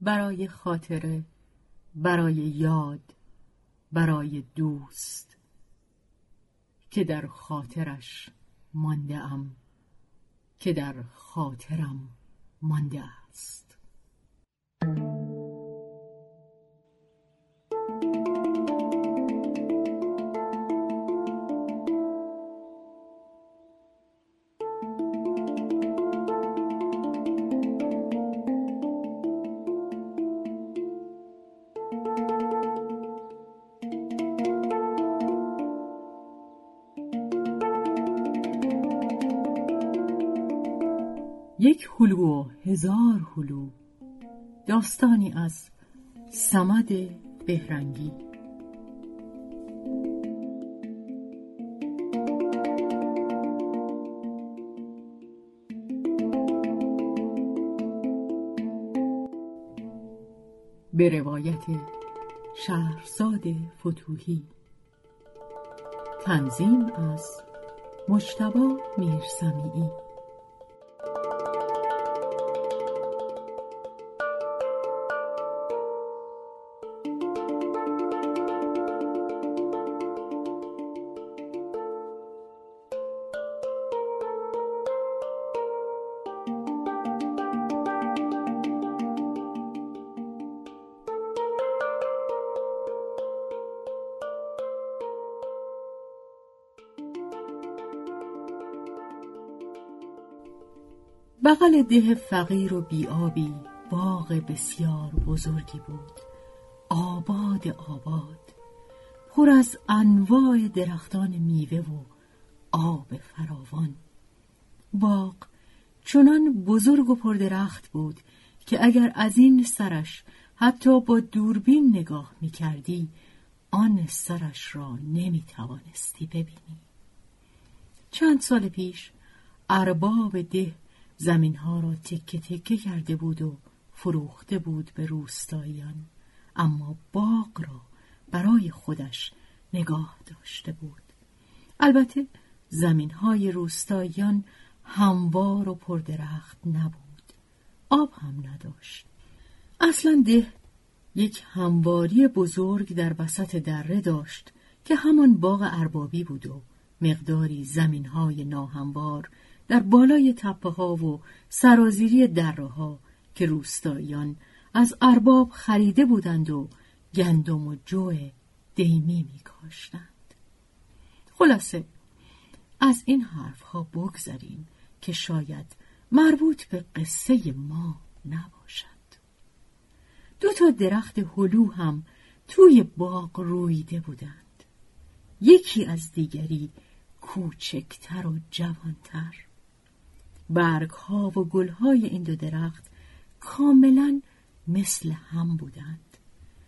برای خاطره برای یاد برای دوست که در خاطرش مانده ام که در خاطرم مانده است. هزار هلو داستانی از سمد بهرنگی. به روایت شهرزاد فتوهی. تنظیم از مجتبا میرسمیعی. بغل ده فقیر و بیابی باغ بسیار بزرگی بود. آباد آباد پر از انواع درختان میوه و آب فراوان. باغ چنان بزرگ و پردرخت بود که اگر از این سرش حتی با دوربین نگاه می کردی آن سرش را نمی توانستی ببینی. چند سال پیش ارباب ده زمینها را تکه تکه کرده بود و فروخته بود به روستاییان. اما باغ را برای خودش نگاه داشته بود. البته زمینهای روستاییان هموار و پردرخت نبود. آب هم نداشت. اصلا ده یک همواری بزرگ در وسط دره داشت که همان باغ اربابی بود و مقداری زمینهای ناهموار در بالای تپه ها و سرازیری دره که روستاییان از ارباب خریده بودند و گندم و جو دیمی می کاشتند. خلاصه از این حرف ها بگذاریم که شاید مربوط به قصه ما نباشد. دو تا درخت هلو هم توی باغ رویده بودند. یکی از دیگری کوچکتر و جوانتر. برگ ها و گل های این دو درخت کاملا مثل هم بودند.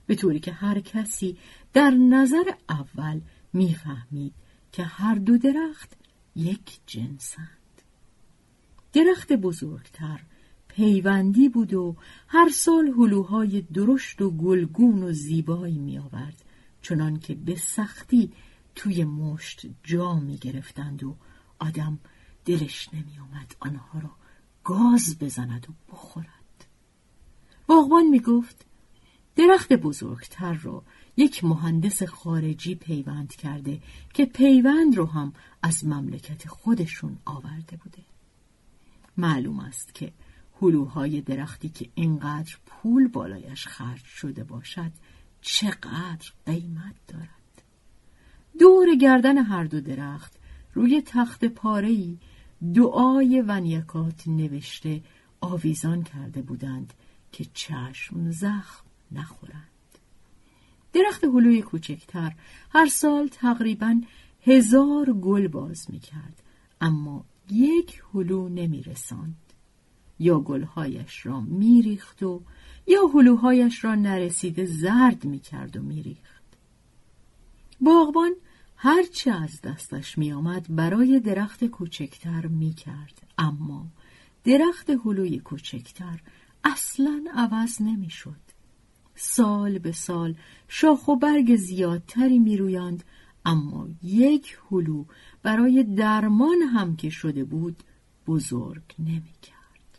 به طوری که هر کسی در نظر اول می‌فهمید که هر دو درخت یک جنسند. درخت بزرگتر پیوندی بود و هر سال هلوهای درشت و گلگون و زیبایی می آورد چنان که به سختی توی مشت جا می گرفتند و آدم دلش نمی آمد آنها را گاز بزند و بخورد. باغبان می گفت درخت بزرگتر را یک مهندس خارجی پیوند کرده که پیوند رو هم از مملکت خودشون آورده بوده. معلوم است که هلوهای درختی که اینقدر پول بالایش خرج شده باشد چقدر قیمت دارد. دور گردن هر دو درخت روی تخت پاره‌ای دعای ونیکات نوشته آویزان کرده بودند که چشم زخم نخورند. درخت هلوی کوچکتر هر سال تقریبا هزار گل باز می کرد اما یک هلو نمی رساند. یا گلهایش را می ریخت و یا هلوهایش را نرسیده زرد می کرد و می ریخت. باغبان هرچه از دستش می آمد برای درخت کوچکتر می کرد. اما درخت هلوی کوچکتر اصلا عوض نمی شد. سال به سال شاخ و برگ زیادتری می رویند اما یک هلو برای درمان هم که شده بود بزرگ نمی کرد.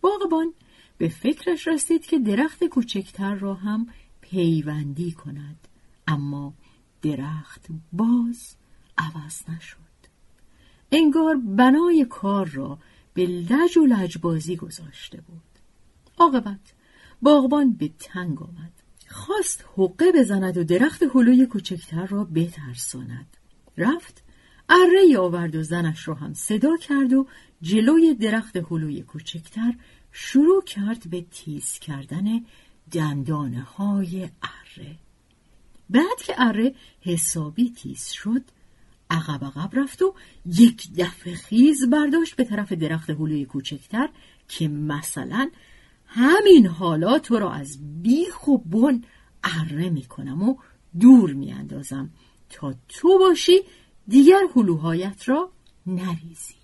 باغبان به فکرش رسید که درخت کوچکتر را هم پیوندی کند اما درخت باز عوض نشد. انگار بنای کار را به لج و لجبازی گذاشته بود. عاقبت باغبان به تنگ آمد. خواست حقه بزند و درخت هلوی کوچکتر را بترساند. رفت اره آورد و زنش را هم صدا کرد و جلوی درخت هلوی کوچکتر شروع کرد به تیز کردن دندانه های اره. بعد که اره حسابی تیز شد عقب عقب رفت و یک دفعه خیز برداشت به طرف درخت هلوی کوچکتر که مثلا همین حالا تو را از بیخ و بن اره می‌کنم و دور میاندازم. تا تو باشی دیگر هلوهایت را نریزی.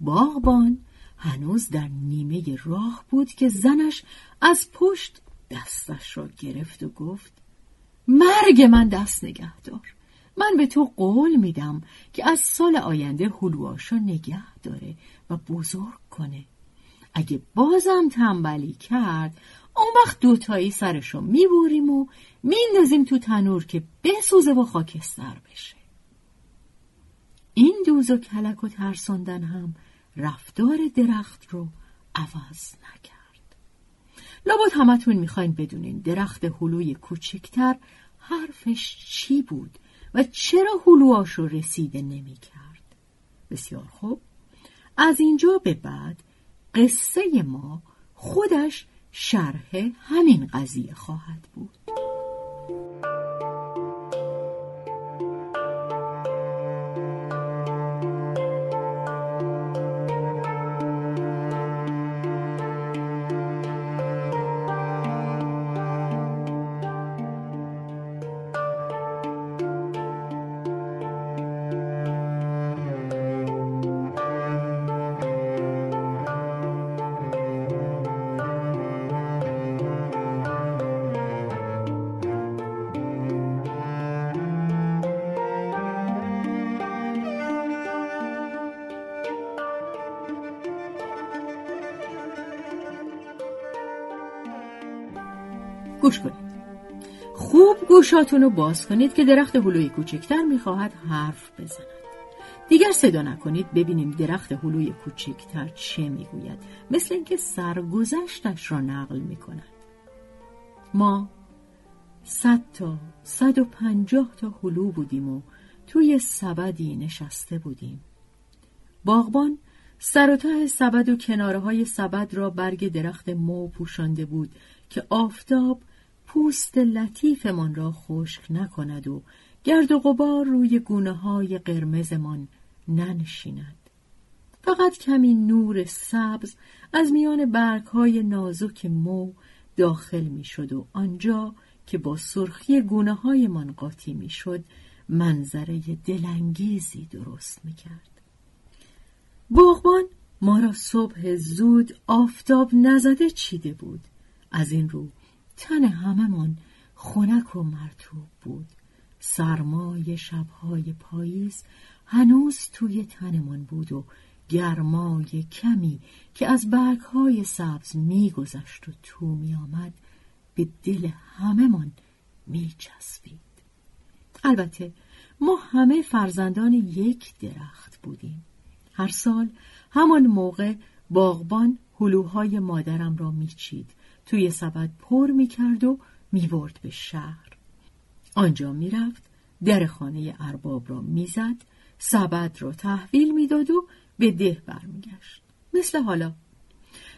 باغبان هنوز در نیمه راه بود که زنش از پشت دستش را گرفت و گفت مرگ من دست نگهدار. من به تو قول میدم که از سال آینده هلوهاشو نگه داره و بزرگ کنه. اگه بازم تنبلی کرد اون وقت دوتایی سرشو میبوریم و میندازیم تو تنور که بسوزه و خاکستر بشه. این دوز و کلک و ترساندن هم رفتار درخت رو عوض نکرد. لابد همتون می‌خواین بدونین درخت هلوی کوچکتر حرفش چی بود و چرا هلوهاشو رسیده نمی‌کرد. بسیار خوب. از اینجا به بعد قصه ما خودش شرح همین قضیه خواهد بود. گوشاتون رو باز کنید که درخت هلوی کوچکتر می‌خواهد حرف بزند. دیگر صدا نکنید ببینیم درخت هلوی کوچکتر چه می‌گوید. مثل اینکه سرگذشتش را نقل می‌کند. ما صد تا صد و پنجاه تا هلو بودیم و توی سبدی نشسته بودیم. باغبان سر و ته سبد و کناره های سبد را برگ درخت مو پوشانده بود که آفتاب پوست لطیفمان را خشک نکند و گرد و غبار روی گونه های قرمزمان ننشیند. فقط کمی نور سبز از میان برگ های نازک مو داخل می شد و آنجا که با سرخی گونه های من قاطی می شد منظره دلانگیزی درست می کرد. باغبان ما را صبح زود آفتاب نزده چیده بود. از این رو تن هممان خنک و مرتوب بود. سرمای شبهای پاییز هنوز توی تنمان بود و گرمای کمی که از برگهای سبز میگذشت و تو میآمد به دل هممان میچسبید. البته ما همه فرزندان یک درخت بودیم. هر سال همان موقع باغبان هلوهای مادرم را میچید. توی سبد پر می‌کرد و می‌برد به شهر. آنجا می‌رفت در خانه ارباب را می‌زد سبد را تحویل می‌داد و به ده برمیگشت. مثل حالا.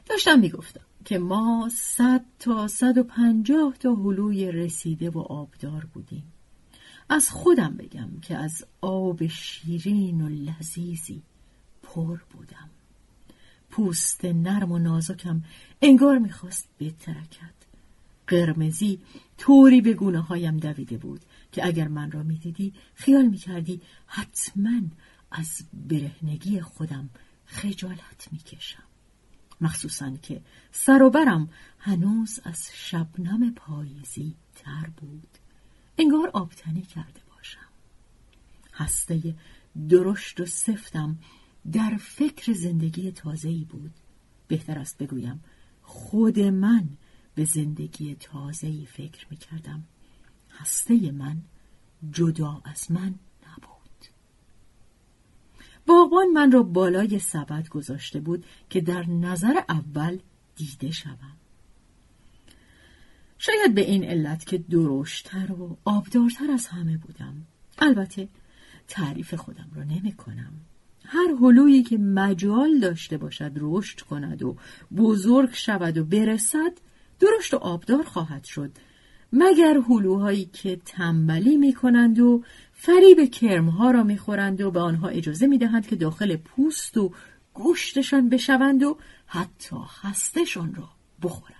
داشتم می‌گفتم که ما صد تا صد و پنجاه تا هلوی رسیده و آبدار بودیم. از خودم بگم که از آب شیرین و لذیذی پر بودم. پوست نرم و نازکم انگار می‌خواست بترکد. قرمزی طوری به گونه هایم دویده بود که اگر من را می‌دیدی خیال می‌کردی حتما از برهنگی خودم خجالت می‌کشم. مخصوصا که سر هنوز از شبنم پاییزی تر بود. انگار آبتنی کرده باشم. هسته درشت و سفتم در فکر زندگی تازه‌ای بود بهتر است بگویم خود من به زندگی تازه‌ای فکر می کردم. هسته من جدا از من نبود. باغبان من را بالای سبد گذاشته بود که در نظر اول دیده شوم. شاید به این علت که درشتر و آبدارتر از همه بودم. البته تعریف خودم را نمی کنم. هر هلویی که مجال داشته باشد رشد کند و بزرگ شود و برسد درشت و آبدار خواهد شد مگر هلوهایی که تنبلی می کنند و فریب کرمها را می خورند و به آنها اجازه می دهند که داخل پوست و گوشتشان بشوند و حتی خستشان را بخورند.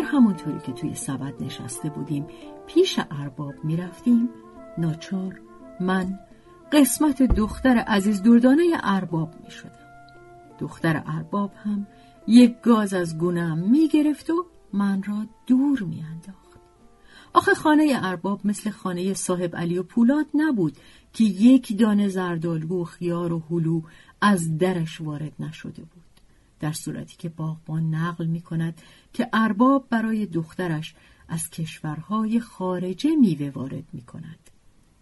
اگر همونطوری که توی سبد نشسته بودیم پیش ارباب می‌رفتیم ناچار من قسمت دختر عزیز دردانه ارباب می شدم. دختر ارباب هم یک گاز از گونم می گرفت و من را دور می انداخت. آخه خانه ارباب مثل خانه صاحب علی و پولاد نبود که یک دانه زردالگو و خیار و هلو از درش وارد نشده بود. در صورتی که باغبان نقل می کند که ارباب برای دخترش از کشورهای خارجه میوه وارد می کند.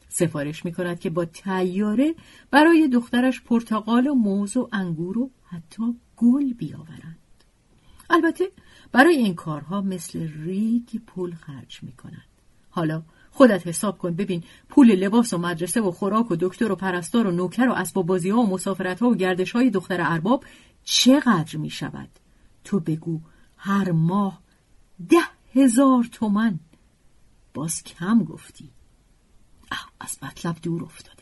سفارش می کند که با تیاره برای دخترش پرتقال و موز و انگور و حتی گل بیاورند. البته برای این کارها مثل ریگ پول خرج می کند. حالا خودت حساب کن ببین پول لباس و مدرسه و خوراک و دکتر و پرستار و نوکر و اسباب بازی ها و مسافرت ها و گردش های دختر ارباب چقدر می شود؟ تو بگو هر ماه ده هزار تومن. باز کم گفتی. از مطلب دور افتادم.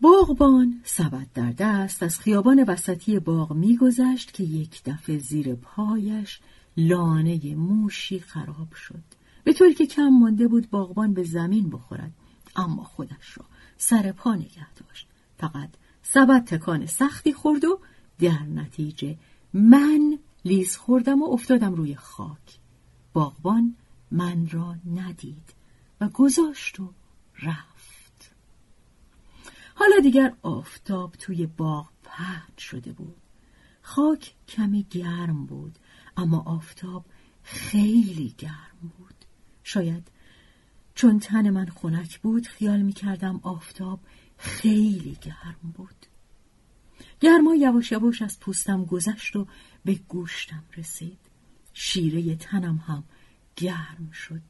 باغبان سبد در دست از خیابان وسطی باغ میگذشت که یک دفعه زیر پایش لانه موشی خراب شد. به طوری که کم مانده بود باغبان به زمین بخورد. اما خودش را سر پا نگه داشت. فقط سبد تکان سختی خورد و در نتیجه من لیز خوردم و افتادم روی خاک. باغبان من را ندید و گذاشت و رفت. حالا دیگر آفتاب توی باغ پهن شده بود. خاک کمی گرم بود اما آفتاب خیلی گرم بود. شاید چون تن من خنک بود خیال می کردم آفتاب خیلی گرم بود. گرما یواش یواش از پوستم گذشت و به گوشتم رسید. شیره تنم هم گرم شد.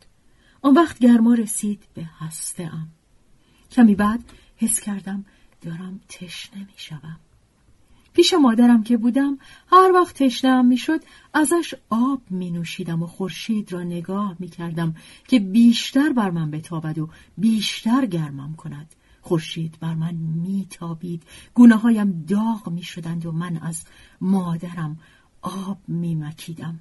آن وقت گرما رسید به هسته ام کمی بعد حس کردم دارم تشنه می شوم. پیش مادرم که بودم هر وقت تشنهام می‌شد ازش آب می نوشیدم و خورشید را نگاه می کردم که بیشتر بر من بتابد و بیشتر گرمم کند. خورشید بر من میتابید. گونه هایم داغ می شدند و من از مادرم آب می مکیدم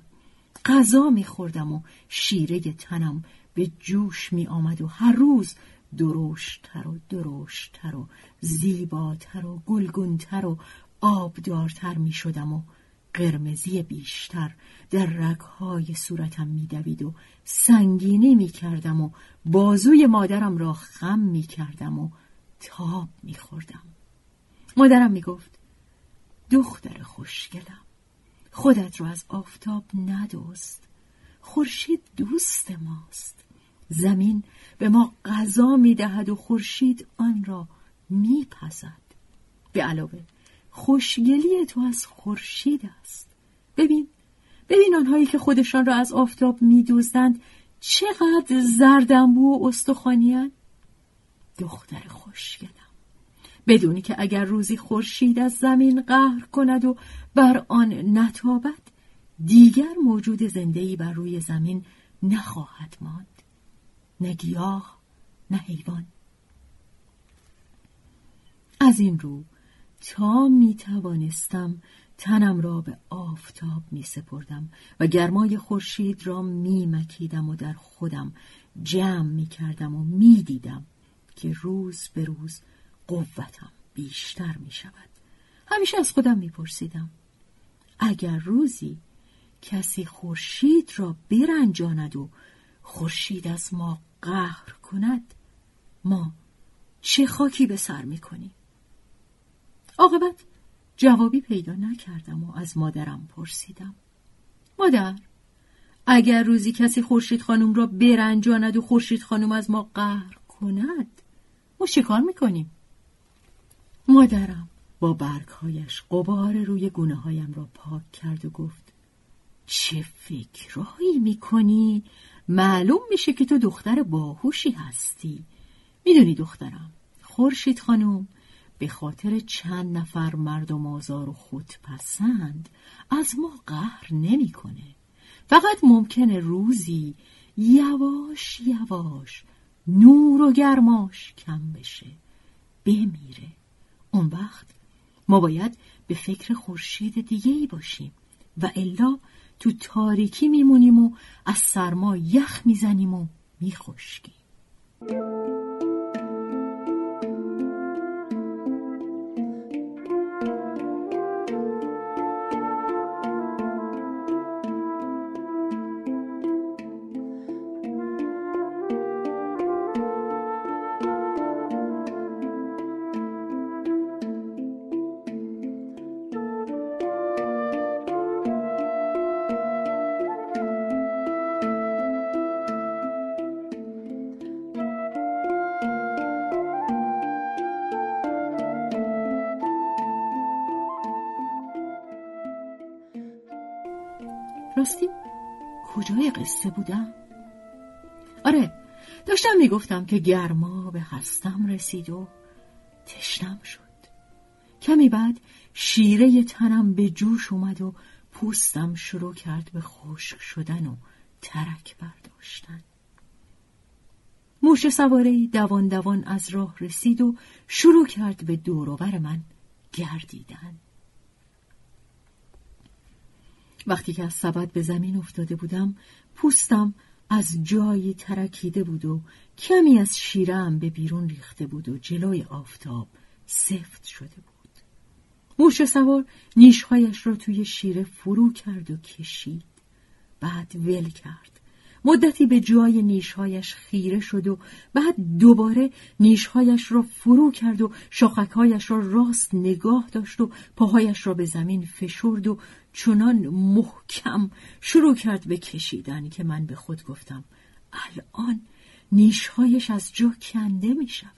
غذا می خوردم و شیره تنم به جوش می آمد و هر روز درشتتر و درشتتر و زیباتر و گلگونتر و آبدارتر می شدم و قرمزی بیشتر در رگهای صورتم میدوید و سنگینی می کردم و بازوی مادرم را خم می کردم و تاب میخوردم. مادرم می‌گفت دختر خوشگلم. خودت رو از آفتاب ندوست خورشید دوست ماست. زمین به ما غذا می‌دهد و خورشید آن را میپزد. به علاوه خوشگلی تو از خورشید است. ببین ببین آنهایی که خودشان را از آفتاب میدوزدند چقدر زردنبو و استخوانیان دختر خوشگلم. بدونی که اگر روزی خورشید از زمین قهر کند و بر آن نتابد دیگر موجود زندهی بر روی زمین نخواهد ماند. نه گیاه نه حیوان. از این رو تا می توانستم تنم را به آفتاب می سپردم و گرمای خورشید را می مکیدم و در خودم جمع می کردم و می دیدم. که روز به روز قوتم بیشتر می شود. همیشه از خودم می پرسیدم. اگر روزی کسی خورشید را برنجاند و خورشید از ما قهر کند ما چه خاکی به سر می کنیم؟ عاقبت جوابی پیدا نکردم و از مادرم پرسیدم مادر اگر روزی کسی خورشید خانم را برنجاند و خورشید خانم از ما قهر کند ما چیکار می‌کنیم مادرم با برگهایش قبار روی گونه هایم را پاک کرد و گفت چه فکرهایی می‌کنی؟ معلوم میشه که تو دختر باهوشی هستی می‌دونی دخترم خورشید خانم به خاطر چند نفر مردم آزار و خود پسند از ما قهر نمی‌کنه. فقط ممکنه روزی یواش یواش نور و گرماش کم بشه. بمیره. اون وقت ما باید به فکر خورشید دیگه ای باشیم و الا تو تاریکی میمونیم و از سرما یخ می‌زنیم و میخشکیم. بودم؟ آره داشتم می‌گفتم که گرما به هستم رسید و تشنم شد. کمی بعد شیره تنم به جوش اومد و پوستم شروع کرد به خشک شدن و ترک برداشتن. موش سواره دوان دوان از راه رسید و شروع کرد به دوروبر من گردیدن. وقتی که از سبد به زمین افتاده بودم پوستم از جایی ترکیده بود و کمی از شیرم به بیرون ریخته بود و جلوی آفتاب سفت شده بود. موش سوار نیشهایش را توی شیره فرو کرد و کشید. بعد ول کرد. مدتی به جای نیشهایش خیره شد و بعد دوباره نیشهایش را فرو کرد و شاخکهایش را راست نگاه داشت و پاهایش را به زمین فشرد و چنان محکم شروع کرد به کشیدن که من به خود گفتم الان نیشهایش از جا کنده می شود.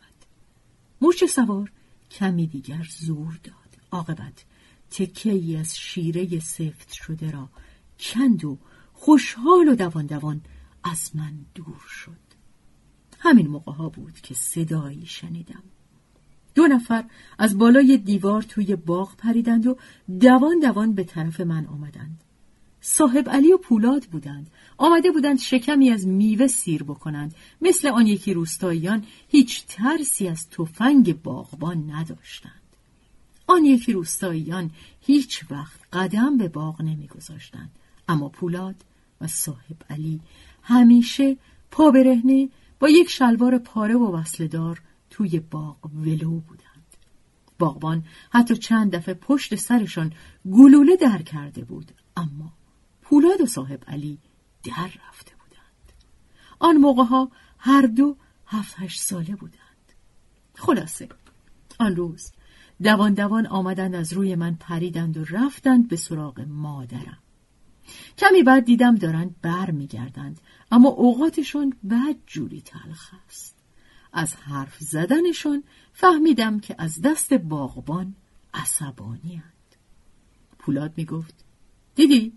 موش سوار کمی دیگر زور داد. عاقبت تکه ای از شیره سفت شده را کند و خوشحال و دوان دوان از من دور شد. همین موقع ها بود که صدایی شنیدم. دو نفر از بالای دیوار توی باغ پریدند و دوان دوان به طرف من آمدند. صاحب علی و پولاد بودند. آمده بودند شکمی از میوه سیر بکنند. مثل آن یکی روستاییان هیچ ترسی از تفنگ باغبان نداشتند. آن یکی روستاییان هیچ وقت قدم به باغ نمیگذاشتند. اما پولاد و صاحب علی همیشه پا برهنه با یک شلوار پاره و وصلدار توی باغ ولو بودند. باغبان حتی چند دفعه پشت سرشان گلوله در کرده بود اما پولاد و صاحب علی در رفته بودند. آن موقع ها هر دو هفت هشت ساله بودند. خلاصه آن روز دوان دوان آمدند از روی من پریدند و رفتند به سراغ مادرم. کمی بعد دیدم دارند بر میگردند اما اوقاتشون بد جوری تلخ است از حرف زدنشون فهمیدم که از دست باغبان عصبانی هند. پولاد می‌گفت دیدی؟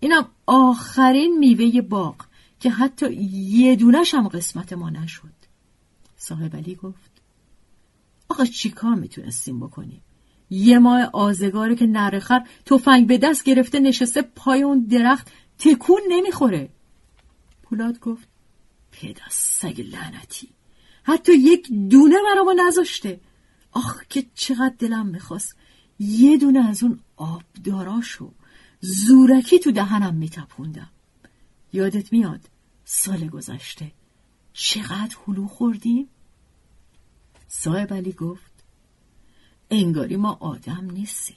اینم آخرین میوه باغ که حتی یه دونش هم قسمت ما نشد. صاحب علی گفت آقا چیکار می‌تونستیم بکنیم؟ یه ماه آزگاره که نرخر تفنگ به دست گرفته نشسته پای اون درخت تکون نمی‌خوره. پولاد گفت پدر سگ لعنتی. حتی یک دونه برا ما نذاشته. آخ که چقدر دلم می‌خواست یه دونه از اون آبداراشو زورکی تو دهنم میتپوندم. یادت میاد سال گذشته چقدر هلو خوردیم؟ صاحب علی گفت انگاری ما آدم نیستیم.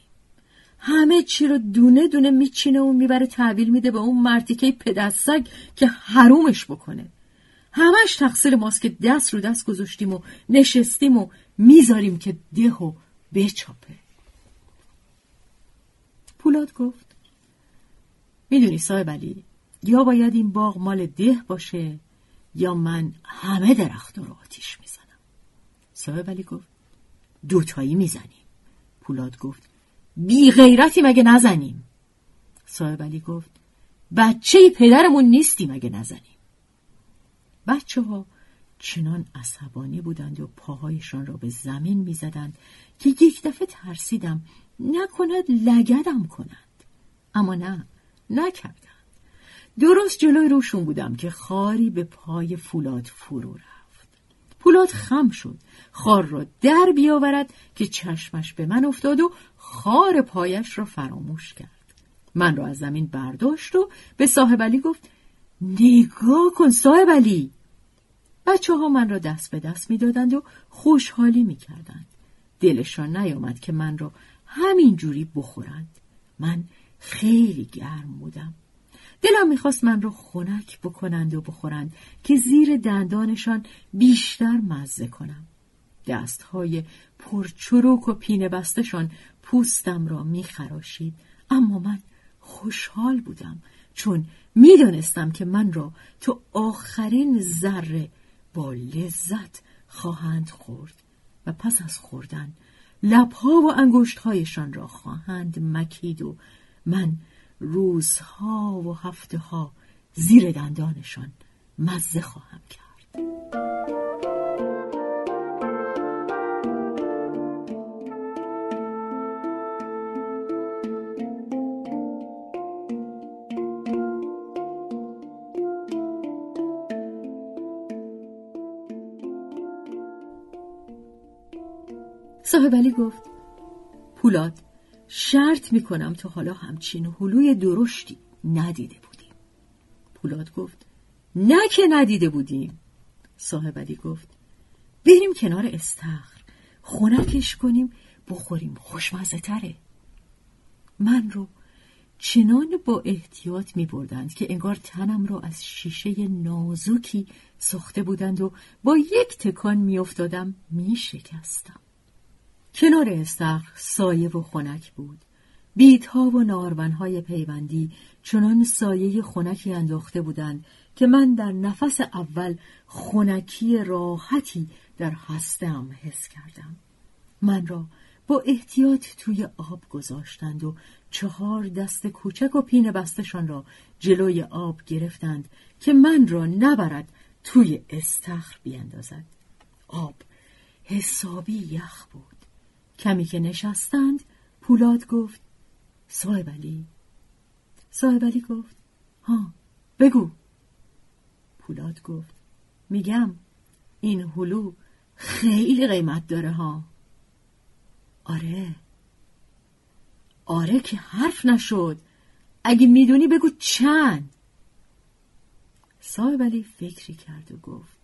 همه چی رو دونه دونه میچینه و می‌بره تحویل میده به اون مرتیکه پدستگ که حرومش بکنه. همش تقصیر ماست که دست رو دست گذاشتیم و نشستیم و می‌ذاریم که ده و بچاپه. پولاد گفت می‌دونی صاحب علی یا باید این باغ مال ده باشه یا من همه درخت رو آتیش می‌زنم. صاحب علی گفت دوتایی می‌زنیم. پولاد گفت بی غیرتی مگه نزنیم؟ صاحب علی گفت بچه پدرمون نیستی مگه نزنیم بچه ها چنان عصبانی بودند و پاهایشان را به زمین می‌زدند که یک دفعه ترسیدم نکند لگدم کنند. اما نه نکردند. درست جلوی روشون بودم که خاری به پای فولاد فرو رفت. فولاد خم شد. خار را در بیاورد که چشمش به من افتاد و خار پایش را فراموش کرد. من را از زمین برداشت و به صاحب علی گفت نگاه کن صاحب علی! بچه ها من را دست به دست می دادند و خوشحالی می کردند. دلشان نیامد که من را همین جوری بخورند. من خیلی گرم بودم. دلم می‌خواست من را خنک بکنند و بخورند که زیر دندانشان بیشتر مزه کنم. دستهای پرچروک و پینه بستشان پوستم را میخراشید اما من خوشحال بودم چون می‌دانستم که من را تو آخرین ذره با لذت خواهند خورد و پس از خوردن لبها و انگشتهایشان را خواهند مکید و من روزها و هفته ها زیر دندانشان مزه خواهم کرد. صاحب علی گفت پولاد شرط می‌کنم تا حالا همچین هلوی درشتی ندیده بودیم. پولاد گفت نه که ندیده بودیم. صاحب علی گفت بریم کنار استخر خونکش کنیم بخوریم خوشمزه تره من رو چنان با احتیاط می بردند که انگار تنم را از شیشه نازکی ساخته بودند و با یک تکان می افتادم می شکستم. کنار استخر سایه و خنک بود. بیتها و نارونهای پیوندی چنان سایه خنکی انداخته بودند که من در نفس اول خنکی راحتی در هستم حس کردم. من را با احتیاط توی آب گذاشتند و چهار دست کوچک و پین بستشان را جلوی آب گرفتند که من را نبرد توی استخر بیندازد. آب حسابی یخ بود. کمی که نشستند پولاد گفت صاحب علی صاحب علی گفت ها بگو. پولاد گفت میگم این هلو خیلی قیمت داره ها. آره. آره که حرف نشد. اگه می‌دونی بگو چند. صاحب علی فکری کرد و گفت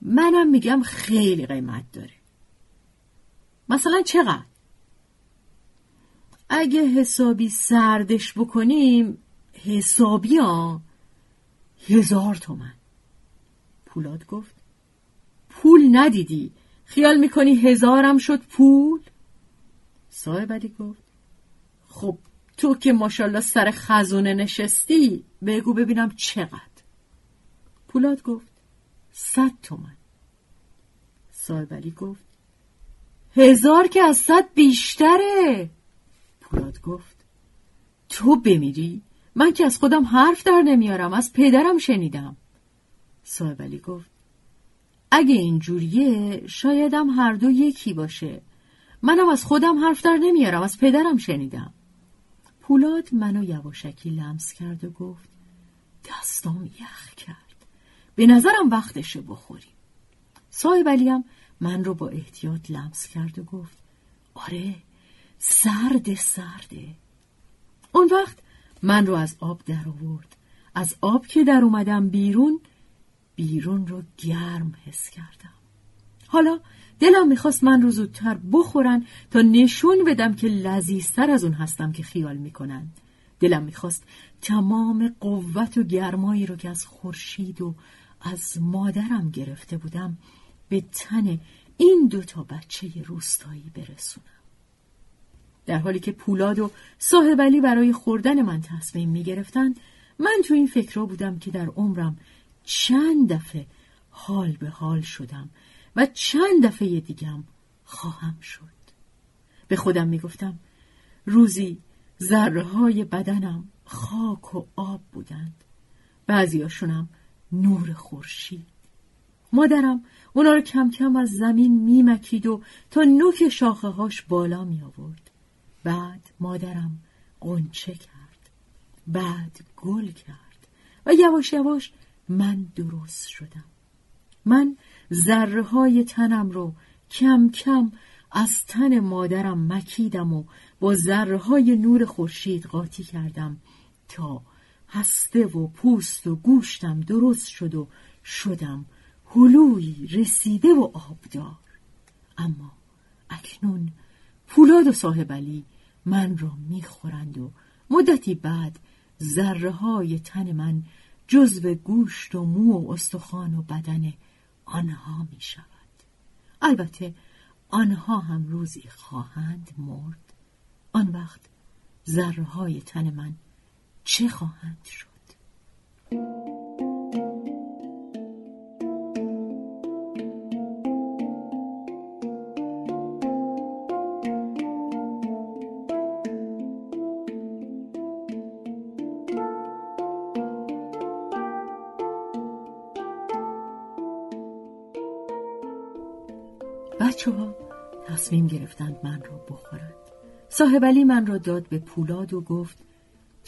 منم میگم خیلی قیمت داره. مثلا چقدر؟ اگه حسابی سردش بکنیم حسابی ها هزار تومن. پولاد گفت پول ندیدی. خیال می‌کنی هزارم شد پول؟ صاحب علی گفت خب تو که ماشالله سر خزونه نشستی بگو ببینم چقدر. پولاد گفت صد تومن. صاحب علی گفت هزار که از صد بیشتره. پولاد گفت تو بمیری؟ من که از خودم حرف در نمیارم از پدرم شنیدم. صاحب گفت اگه اینجوریه شایدم هر دو یکی باشه. منم از خودم حرف در نمیارم از پدرم شنیدم. پولاد منو یواشکی لمس کرد و گفت دستام یخ کرد. به نظرم وقتشه بخوریم. صاحب علیم من رو با احتیاط لمس کرد و گفت آره سرد سرده. اون وقت من رو از آب در آورد. از آب که در اومدم بیرون بیرون رو گرم حس کردم. حالا دلم می‌خواست من رو زودتر بخورن تا نشون بدم که لذیذتر از اون هستم که خیال می‌کنن. دلم می‌خواست تمام قوت و گرمایی رو که از خورشید و از مادرم گرفته بودم به تن این دوتا بچه روستایی برسونم. در حالی که پولاد و صاحب برای خوردن من تصمیم می‌گرفتن من تو این فکر بودم که در عمرم چند دفعه حال به حال شدم و چند دفعه دیگم خواهم شد. به خودم می‌گفتم روزی ذره بدنم خاک و آب بودند. بعضیاشونم نور خورشید. مادرم اونا رو کم کم از زمین میمکید و تا نوک شاخه هاش بالا می آورد. بعد مادرم قنچه کرد. بعد گل کرد. و یواش یواش من درست شدم. من ذره های تنم رو کم کم از تن مادرم مکیدم و با ذره های نور خورشید قاطی کردم تا هسته و پوست و گوشتم درست شد و شدم هلوی رسیده و آبدار اما اکنون پولاد و صاحب علی من را می‌خورند و مدتی بعد ذره های تن من جزو گوشت و مو و استخوان و بدن آنها می شود. البته آنها هم روزی خواهند مرد. آن وقت ذره های تن من چه خواهند شد؟ بخورند صاحب علی من را داد به پولاد و گفت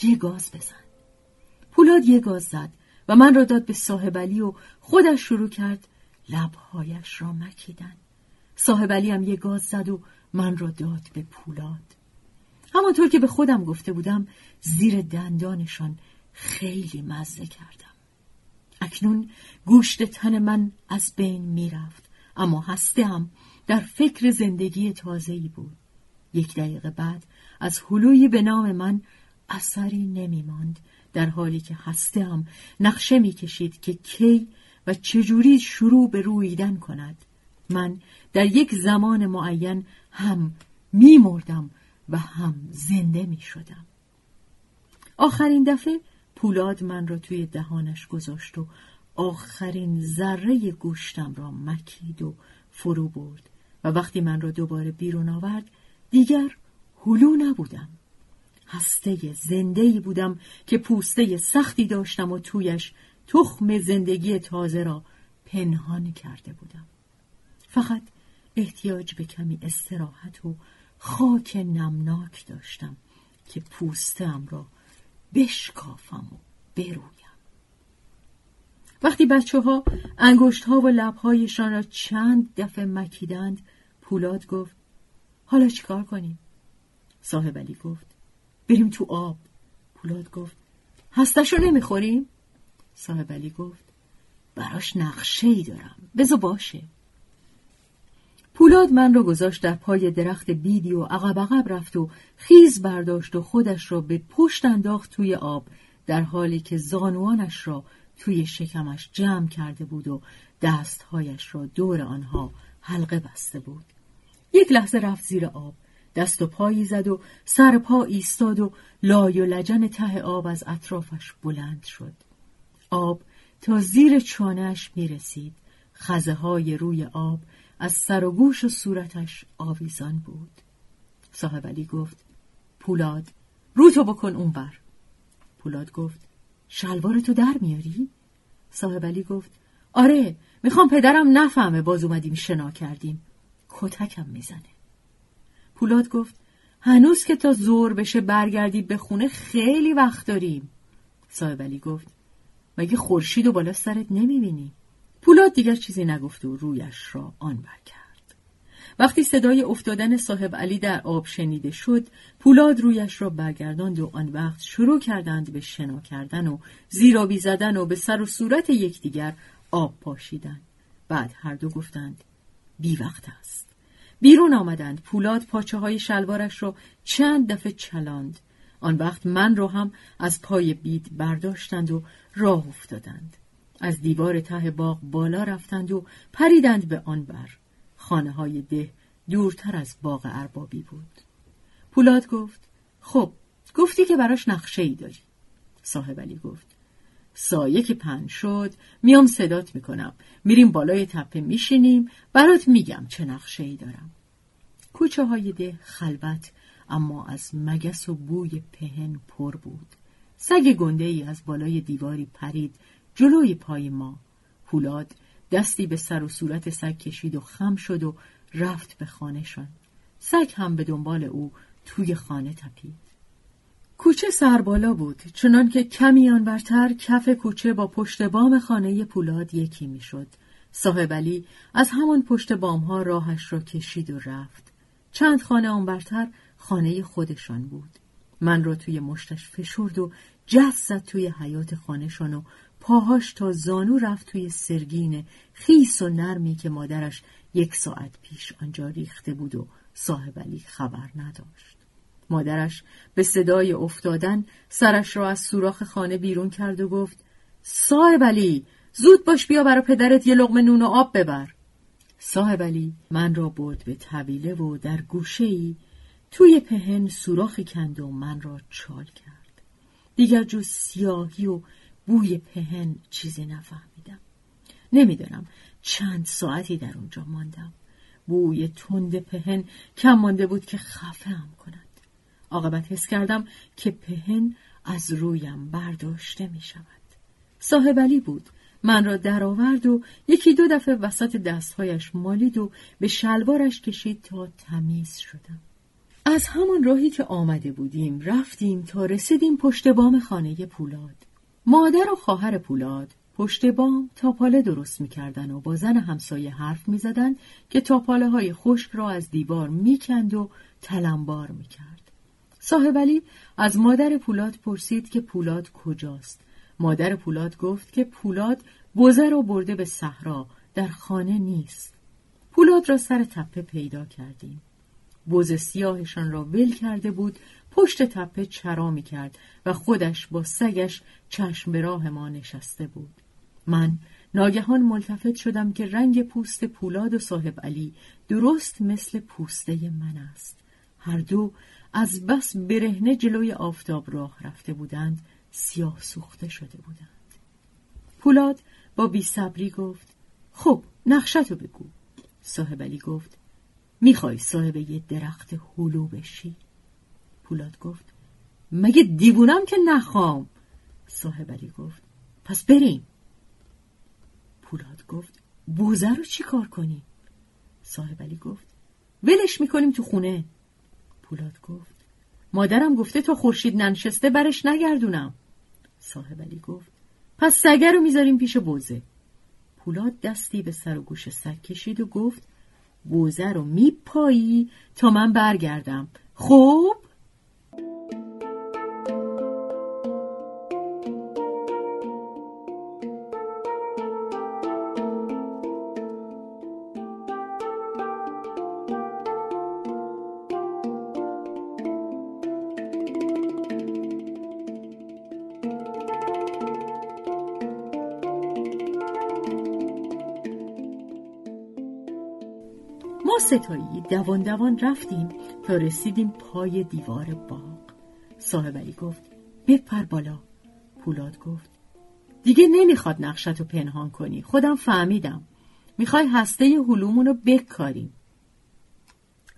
یه گاز بزن. پولاد یه گاز زد و من را داد به صاحب علی و خودش شروع کرد لبهایش را مکیدن. صاحب علی هم یه گاز زد و من را داد به پولاد. همانطور که به خودم گفته بودم زیر دندانشان خیلی مزه کردم. اکنون گوشت تن من از بین می‌رفت اما هستم در فکر زندگی تازه‌ای بود. یک دقیقه بعد از حلوی به نام من اثری نمی ماند در حالی که هستم نقشه می کشید که کی و چجوری شروع به رویدن کند. من در یک زمان معین هم می مردم و هم زنده می شدم آخرین دفعه پولاد من را توی دهانش گذاشت و آخرین ذره گوشتم را مکید و فرو برد و وقتی من را دوباره بیرون آورد دیگر هلو نبودم. هسته زنده بودم که پوسته سختی داشتم و تویش تخم زندگی تازه را پنهان کرده بودم. فقط احتیاج به کمی استراحت و خاک نمناک داشتم که پوستم را بشکافم و برویم. وقتی بچه ها انگشت ها و لبهایشان را چند دفعه مکیدند پولاد گفت حالا چیکار کنیم؟ صاحب علی گفت بریم تو آب پولاد گفت هستشو نمی‌خوریم؟ صاحب علی گفت براش نقشه ای دارم بزو باشه پولاد من را گذاشت در پای درخت بیدی و عقب عقب رفت و خیز برداشت و خودش را به پشت انداخت توی آب در حالی که زانوانش را توی شکمش جمع کرده بود و دستهایش را دور آنها حلقه بسته بود یک لحظه رفت زیر آب. دست و پایی زد و سر پا ایستاد و لای و لجن ته آب از اطرافش بلند شد. آب تا زیر چانهش می رسید خزه های روی آب از سر و گوش و صورتش آویزان بود. صاحب علی گفت پولاد رو تو بکن اونور. پولاد گفت شلوار تو در میاری؟ صاحب علی گفت آره می‌خوام پدرم نفهمه باز اومدیم شنا کردیم. کتکم می‌زنه. پولاد گفت هنوز که تا زور بشه برگردی به خونه خیلی وقت داریم. صاحب علی گفت مگه خورشید و بالا سرت نمی‌بینی؟ پولاد دیگر چیزی نگفت و رویش را آن بر کرد. وقتی صدای افتادن صاحب علی در آب شنیده شد پولاد رویش را برگرداند و آن وقت شروع کردند به شنا کردن و زیرابی زدن و به سر و صورت یکدیگر آب پاشیدن. بعد هر دو گفتند بی وقت است. بیرون آمدند. پولاد پاچه های شلوارش را چند دفعه چلاند. آن وقت من را هم از پای بید برداشتند و راه افتادند. از دیوار ته باغ بالا رفتند و پریدند به آن بر. خانه های ده دورتر از باغ اربابی بود. پولاد گفت خب گفتی که براش نقشه ای داری. صاحب علی گفت سایه که پن شد میام صدات می‌کنم. میریم بالای تپه میشینیم. برات میگم چه نقشه ای دارم. کوچه های ده خلوت اما از مگس و بوی پهن پر بود. سگ گنده ای از بالای دیواری پرید. جلوی پای ما. پولاد دستی به سر و صورت سگ کشید و خم شد و رفت به خانهشان. سگ هم به دنبال او توی خانه تپید. کوچه سربالا بود چنان که کمی آنورتر کف کوچه با پشت بام خانه پولاد یکی می‌شد. صاحب علی از همان پشت بام ها راهش را کشید و رفت. چند خانه آنورتر خانه خودشان بود. من را توی مشتش فشرد و جست زد توی حیات خانهشان و پاهاش تا زانو رفت توی سرگین خیس و نرمی که مادرش یک ساعت پیش آنجا ریخته بود و صاحب علی خبر نداشت. مادرش به صدای افتادن سرش را از سوراخ خانه بیرون کرد و گفت صاحب علی زود باش بیا برا پدرت یه لغمه نون و آب ببر. صاحب علی من را برد به طویله و در گوشه ای توی پهن سوراخی کند و من را چال کرد. دیگر جز سیاهی و بوی پهن چیزی نفهمیدم نمی‌دانم چند ساعتی در اونجا ماندم بوی تند پهن کم مانده بود که خفه هم کند عاقبت حس کردم که پهن از رویم برداشته می شود. صاحب علی بود. من را درآورد و یکی دو دفعه وسط دستهایش مالید و به شلوارش کشید تا تمیز شدم. از همان راهی که آمده بودیم رفتیم تا رسیدیم پشت بام خانه پولاد. مادر و خواهر پولاد پشت بام تاپاله درست می‌کردن و با زن همسایه حرف می‌زدند که تاپاله های خشک را از دیوار می‌کند و تلمبار می‌کرد. صاحب علی از مادر پولاد پرسید که پولاد کجاست. مادر پولاد گفت که پولاد بوزه را برده به صحرا در خانه نیست. پولاد را سر تپه پیدا کردیم. بوز سیاهشان را ول کرده بود پشت تپه چرا می کرد و خودش با سگش چشم به راه ما نشسته بود. من ناگهان ملتفت شدم که رنگ پوست پولاد و صاحب علی درست مثل پوسته من است. هر دو از بس برهنه جلوی آفتاب راه رفته بودند سیاه سوخته شده بودند. پولاد با بیصبری گفت خب نقشتو بگو. صاحب علی گفت می‌خوای صاحب یه درخت هلو بشی؟ پولاد گفت مگه دیوونم که نخوام صاحب علی گفت پس بریم پولاد گفت بوزه رو چی کار کنیم صاحب علی گفت ولش می‌کنیم تو خونه پولاد گفت مادرم گفته تا خورشید ننشسته برش نگردونم. صاحب علی گفت پس سگه رو می‌ذاریم پیش بوزه. پولاد دستی به سر و گوش سگ کشید و گفت بوزه رو میپایی تا من برگردم. خوب ستایی دوان دوان رفتیم تا رسیدیم پای دیوار باغ. صاحب علی گفت بپر بالا. پولاد گفت دیگه نمی‌خواد نقشت رو پنهان کنی. خودم فهمیدم. می‌خوای هسته هلومون رو بکاریم.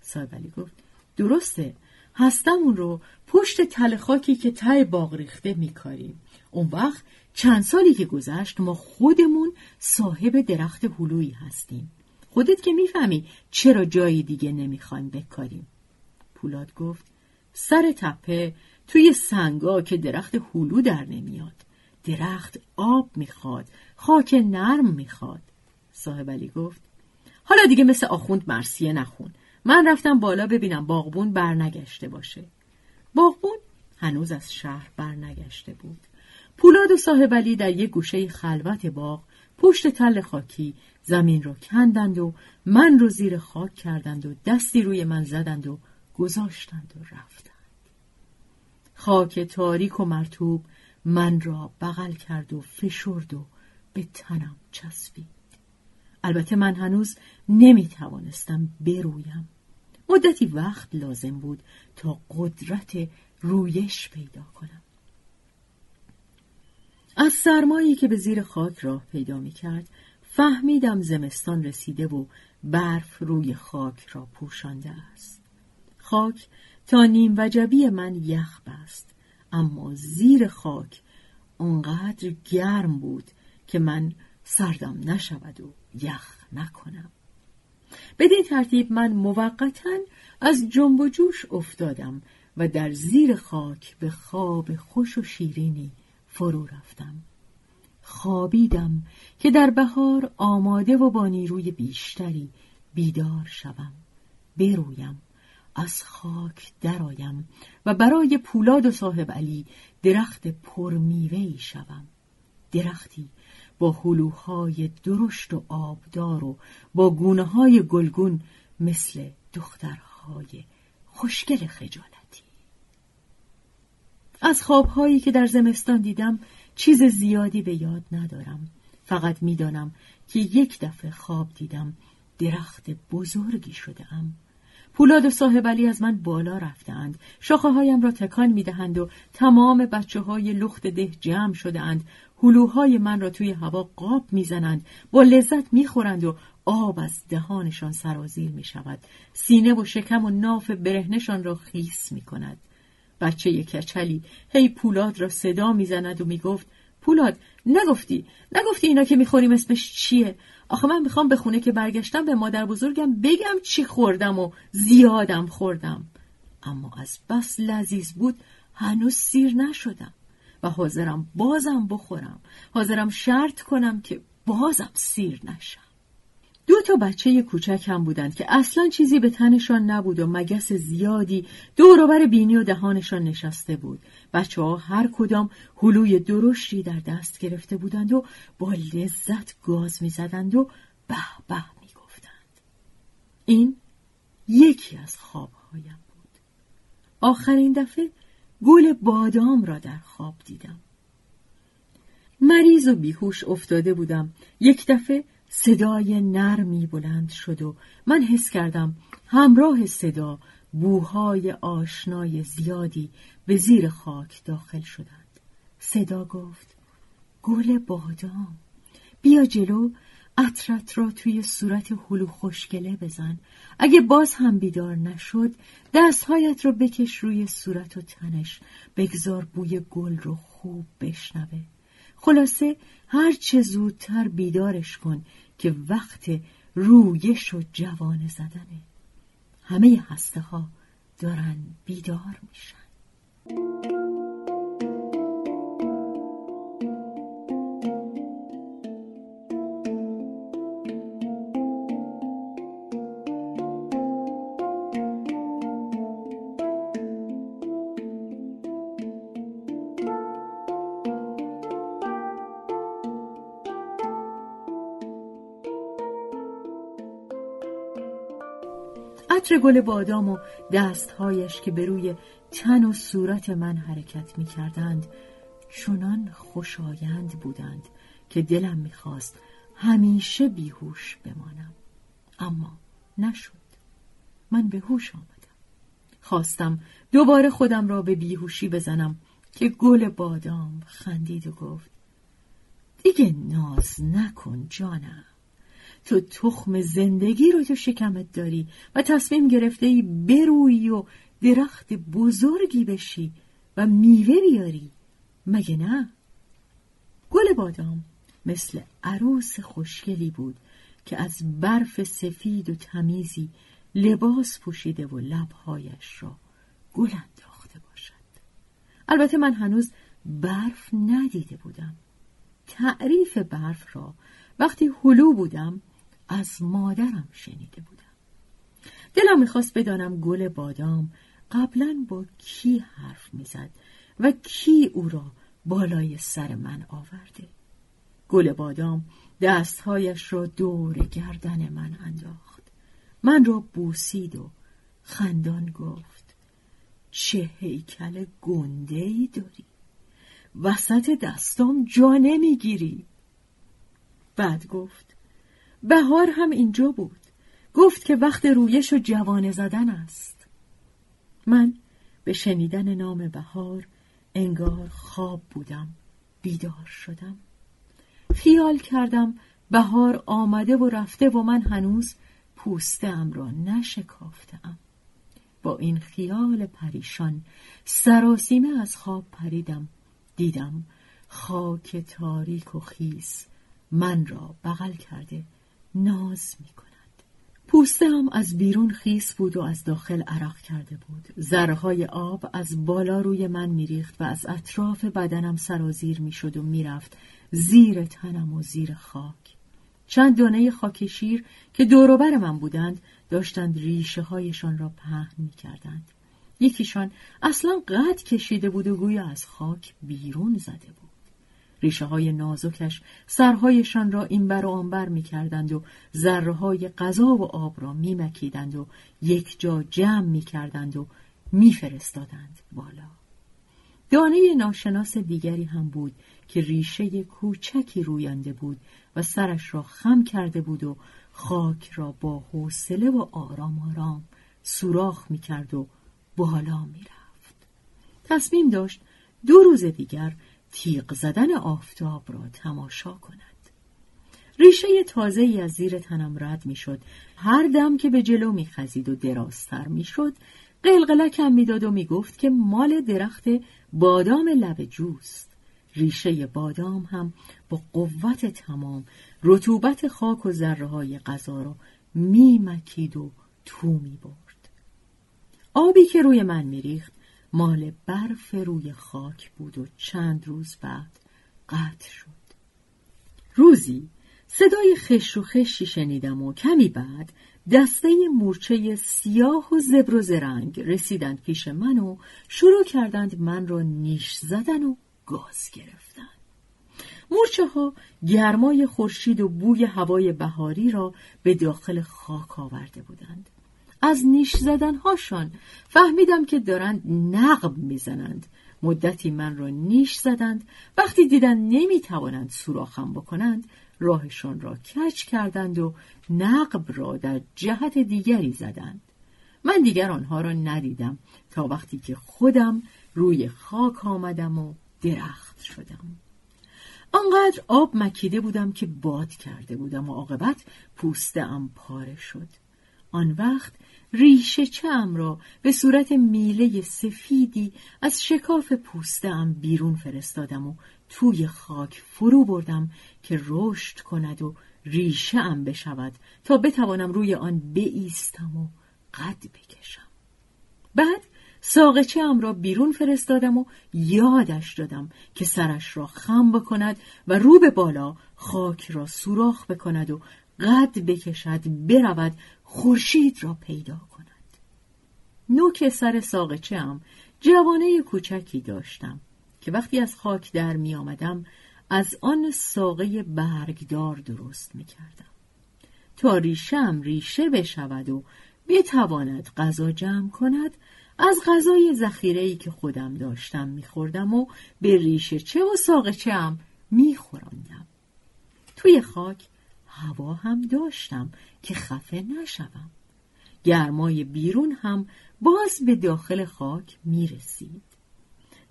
صاحب علی گفت درسته. هستمون رو پشت تل خاکی که ته باغ ریخته میکاریم. اون وقت چند سالی که گذشت ما خودمون صاحب درخت هلویی هستیم. خودت که می‌فهمی چرا جای دیگه نمی‌خوایم بکاریم. پولاد گفت سر تپه توی سنگا که درخت هلو در نمیاد. درخت آب می‌خواد خاک نرم می‌خواد. صاحب علی گفت حالا دیگه مثل آخوند مرسیه نخون. من رفتم بالا ببینم باغبون برنگشته باشه. باغبون هنوز از شهر برنگشته بود. پولاد و صاحب علی در یک گوشه خلوت باغ پشت تل خاکی زمین را کندند و من رو زیر خاک کردند و دستی روی من زدند و گذاشتند و رفتند. خاک تاریک و مرتوب من را بغل کرد و فشرد و به تنم چسبید. البته من هنوز نمی توانستم برویم. مدتی وقت لازم بود تا قدرت رویش پیدا کنم. از سرمایی که به زیر خاک راه پیدا می کرد فهمیدم زمستان رسیده و برف روی خاک را پوشانده است. خاک تا نیم وجبی من یخ بست اما زیر خاک اونقدر گرم بود که من سردم نشود و یخ نکنم. بدین ترتیب من موقتا از جنب و جوش افتادم و در زیر خاک به خواب خوش و شیرینی فرو رفتم. خوابیدم که در بهار آماده و با نیروی بیشتری بیدار شوم. برویم از خاک درآیم و برای پولاد و صاحب علی درخت پرمیوهی شوم. درختی با هلوهای درشت و آبدار و با گونه های گلگون مثل دخترهای خوشگل خجالتی. از خوابهایی که در زمستان دیدم چیز زیادی به یاد ندارم. فقط می‌دانم که یک دفعه خواب دیدم درخت بزرگی شده ام پولاد و صاحب علی از من بالا رفتند شاخه هایم را تکان می‌دهند و تمام بچه های لخت ده جمع شده اند هلوهای من را توی هوا قاب می‌زنند. با لذت می‌خورند و آب از دهانشان سرازیر می شود سینه و شکم و ناف برهنشان را خیس می کند بچه کچلی. هی پولاد را صدا می‌زند و می‌گفت پولاد نگفتی نگفتی اینا که می‌خوریم اسمش چیه؟ آخه من می‌خوام به خونه که برگشتم به مادر بزرگم بگم چی خوردم و زیادم خوردم. اما از بس لذیذ بود هنوز سیر نشدم و حاضرم بازم بخورم حاضرم شرط کنم که بازم سیر نشم. دو تا بچه کوچک هم بودند که اصلا چیزی به تنشان نبود و مگس زیادی دوروبر بینی و دهانشان نشسته بود. بچه ها هر کدام هلوی درشتی در دست گرفته بودند و با لذت گاز می‌زدند و به به می‌گفتند. این یکی از خوابهایم بود. آخرین دفعه گل بادام را در خواب دیدم. مریض و بیهوش افتاده بودم. یک دفعه صدای نرمی بلند شد و من حس کردم همراه صدا بوهای آشنای زیادی به زیر خاک داخل شدند. صدا گفت گل بادام بیا جلو اطرت را توی صورت هلو خوشگله بزن. اگه باز هم بیدار نشد دستهایت رو بکش روی صورت و تنش. بگذار بوی گل رو خوب بشنوه. خلاصه هر چه زودتر بیدارش کن که وقت رویش و جوان زدنه همه هسته ها دارن بیدار میشن. گل بادام و دستهایش که به روی تن و صورت من حرکت می کردند چنان خوشایند بودند که دلم می‌خواست همیشه بیهوش بمانم. اما نشد. من به هوش آمدم. خواستم دوباره خودم را به بیهوشی بزنم که گل بادام خندید و گفت دیگه ناز نکن جانم. تو تخم زندگی رو تو شکمت داری و تصمیم گرفته ای بروی و درخت بزرگی بشی و میوه بیاری. مگه نه؟ گل بادام مثل عروس خوشگلی بود که از برف سفید و تمیزی لباس پوشیده و لبهایش را گل انداخته باشد. البته من هنوز برف ندیده بودم. تعریف برف را وقتی هلو بودم از مادرم شنیده بودم. دلم می‌خواست بدانم گل بادام قبلا با کی حرف می‌زد و کی او را بالای سر من آورده. گل بادام دستهایش را دور گردن من انداخت. من را بوسید و خندان گفت چه هیکل گنده ای داری؟ وسط دستام جا نمی‌گیری. بعد گفت بهار هم اینجا بود. گفت که وقت رویش و جوانه زدن است. من به شنیدن نام بهار انگار خواب بودم بیدار شدم. خیال کردم بهار آمده و رفته و من هنوز پوستم را نشکافتم. با این خیال پریشان سراسیمه از خواب پریدم. دیدم خاک تاریک و خیس من را بغل کرده ناز می کند پوستم از بیرون خیس بود و از داخل عرق کرده بود ذرهای آب از بالا روی من میریخت و از اطراف بدنم سرازیر می‌شد و می‌رفت زیر تنم و زیر خاک چند دانه خاک شیر که دوروبر من بودند داشتند ریشه هایشان را پهن می کردند. یکیشان اصلا قد کشیده بود و گویا از خاک بیرون زده بود. ریشه های نازکش سرهایشان را این بر و آنبر می کردند و ذره های غذا و آب را می مکیدند و یک جا جمع می کردند و می فرستادند بالا. دانه ناشناس دیگری هم بود که ریشه کوچکی روینده بود و سرش را خم کرده بود و خاک را با حوصله و آرام آرام سوراخ می کرد و بالا می رفت. تصمیم داشت دو روز دیگر تیغ زدن آفتاب را تماشا کند. ریشه تازه ای از زیر تنم رد می شد. هر دم که به جلو می خزید و درازتر می شد قلقلکم می‌داد و می‌گفت که مال درخت بادام لب جوست ریشه بادام هم با قوت تمام رطوبت خاک و ذره های غذا را میمکید و تو می برد. آبی که روی من میریخت مال برف روی خاک بود و چند روز بعد قطع شد. روزی صدای خش و خشی شنیدم و کمی بعد دسته مورچه سیاه و زبر و زرنگ رسیدند پیش من و شروع کردند من را نیش زدن و گاز گرفتن مورچه ها گرمای خورشید و بوی هوای بهاری را به داخل خاک آورده بودند از نیش زدنهاشان. فهمیدم که دارند نقب می‌زنند. مدتی من را نیش زدند. وقتی دیدند نمی‌توانند سوراخم بکنند راهشان را کچ کردند و نقب را در جهت دیگری زدند. من دیگر آنها را ندیدم تا وقتی که خودم روی خاک آمدم و درخت شدم. آنقدر آب مکیده بودم که باد کرده بودم و عاقبت پوسته ام پاره شد. آن وقت ریشه چم را به صورت میله سفیدی از شکاف پوسته ام بیرون فرستادم و توی خاک فرو بردم که رشد کند و ریشه ام بشود تا بتوانم روی آن بایستم و قد بکشم. بعد ساقچه ام را بیرون فرستادم و یادش دادم که سرش را خم بکند و رو به بالا خاک را سوراخ بکند و قد بکشد برود خورشید را پیدا کند نوک سر ساقچه ام جوانه کوچکی داشتم که وقتی از خاک در می آمدم از آن ساقه برگدار درست می کردم. تا ریشم ریشه بشود و بتواند غذا جمع کند از غذای ذخیره‌ای که خودم داشتم میخوردم و به ریشه چه و ساقه چه هم میخوراندم توی خاک هوا هم داشتم که خفه نشوم. گرمای بیرون هم باز به داخل خاک می‌رسید.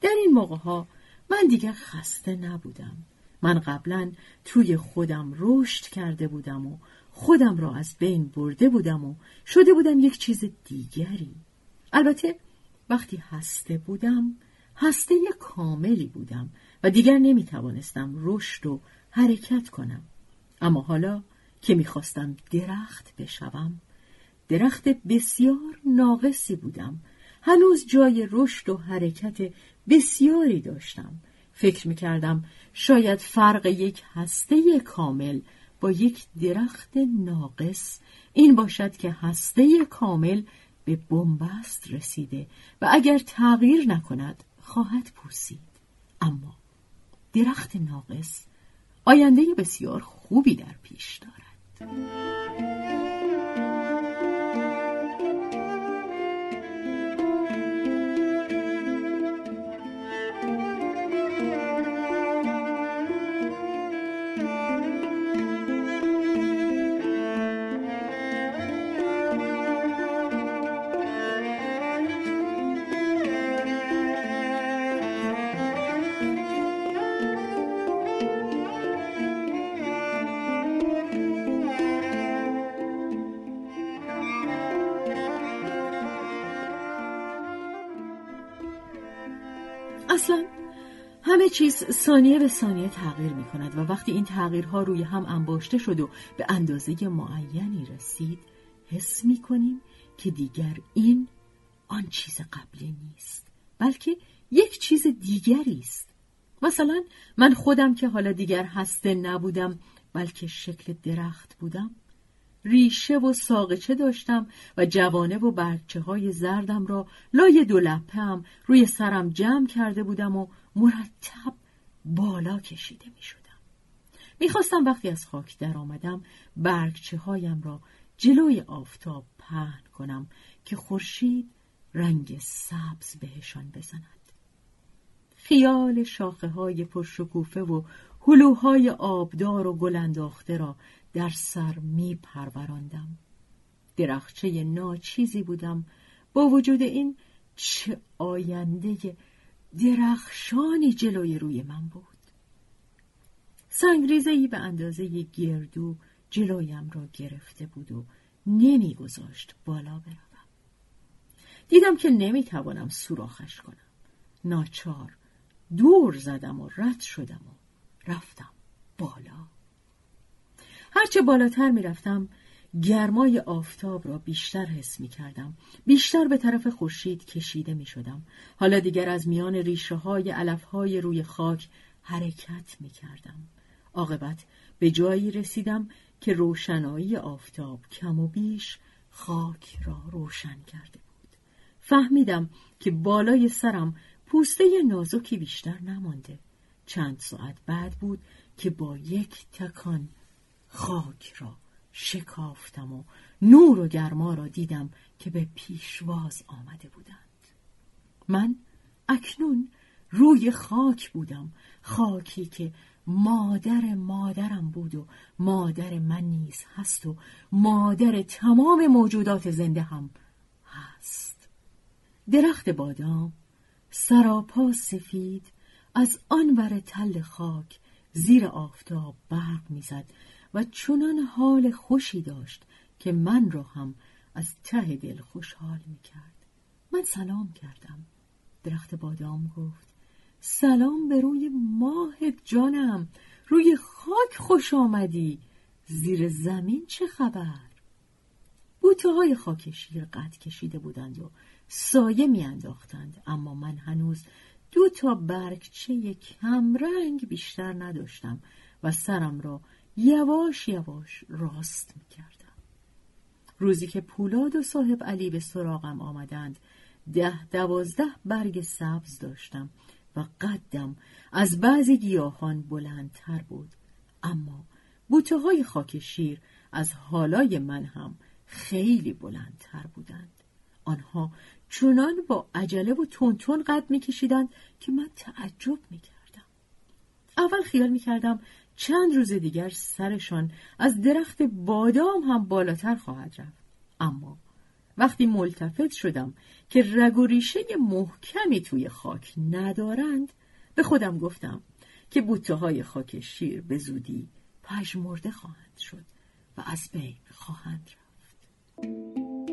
در این موقع ها من دیگر خسته نبودم. من قبلا توی خودم رشد کرده بودم و خودم را از بین برده بودم و شده بودم یک چیز دیگری. البته وقتی هسته بودم هسته کاملی بودم و دیگر نمی توانستم رشد و حرکت کنم. اما حالا که می‌خواستم درخت بشوم. درخت بسیار ناقصی بودم. هنوز جای رشد و حرکت بسیاری داشتم. فکر می‌کردم شاید فرق یک هسته کامل با یک درخت ناقص. این باشد که هسته کامل به بنبست رسیده و اگر تغییر نکند خواهد پوسید اما درخت ناقص آینده بسیار خوبی در پیش دارد. اصلا ثانیه به ثانیه تغییر می کند و وقتی این تغییرها روی هم انباشته شد و به اندازه معینی رسید حس می کنیم که دیگر این آن چیز قبلی نیست بلکه یک چیز دیگری است. مثلا من خودم که حالا دیگر هسته نبودم بلکه شکل درخت بودم. ریشه و ساقچه داشتم و جوانه و برچه های زردم را لای دو هم روی سرم جمع کرده بودم و مرتب بالا کشیده می شدم. می‌خواستم وقتی از خاک در آمدم برگچه هایم را جلوی آفتاب پهن کنم که خورشید رنگ سبز بهشان بزند. خیال شاخه های پرشکوفه و هلوهای آبدار و گلنداخته را در سر می پروراندم. درخچه ناچیزی بودم با وجود این چه آینده درخشانی جلوی روی من بود. سنگریزهی به اندازه گردو جلویم را گرفته بود و نمیگذاشت بالا بروم. دیدم که نمی‌توانم سوراخش کنم. ناچار دور زدم و رد شدم و رفتم بالا. هرچه بالاتر می‌رفتم گرمای آفتاب را بیشتر حس می کردم. بیشتر به طرف خورشید کشیده می شدم. حالا دیگر از میان ریشه های علف های روی خاک حرکت می کردم. عاقبت به جایی رسیدم که روشنایی آفتاب کم و بیش خاک را روشن کرده بود. فهمیدم که بالای سرم پوسته نازکی بیشتر نمانده. چند ساعت بعد بود که با یک تکان خاک را شکافتم و نور و گرما را دیدم که به پیشواز آمده بودند. من اکنون روی خاک بودم خاکی که مادر مادرم بود و مادر من نیز هست و مادر تمام موجودات زنده هم هست. درخت بادام سراپا سفید از آن ور تل خاک زیر آفتاب برق می‌زد. و چنان حال خوشی داشت که من را هم از ته دل خوشحال می کرد. من سلام کردم. درخت بادام گفت سلام به روی ماه جانم روی خاک خوش آمدی زیر زمین چه خبر؟ بوته های خاک شیر قد کشیده بودند و سایه میانداختند اما من هنوز دو تا برگچه کمرنگ بیشتر نداشتم و سرم را یواش یواش راست می کردم. روزی که پولاد و صاحب علی به سراغم آمدند ده دوازده برگ سبز داشتم و قدم از بعضی گیاهان بلندتر بود. اما بوته های خاک شیر از حالای من هم خیلی بلندتر بودند. آنها چنان با عجله و تونتون قد میکشیدند که من تعجب می‌کردم. اول خیال می‌کردم چند روز دیگر سرشان از درخت بادام هم بالاتر خواهد رفت. اما وقتی ملتفت شدم که رگ و ریشه محکمی توی خاک ندارند به خودم گفتم که بوته های خاک شیر به زودی پژمرده خواهند شد و از بین خواهند رفت.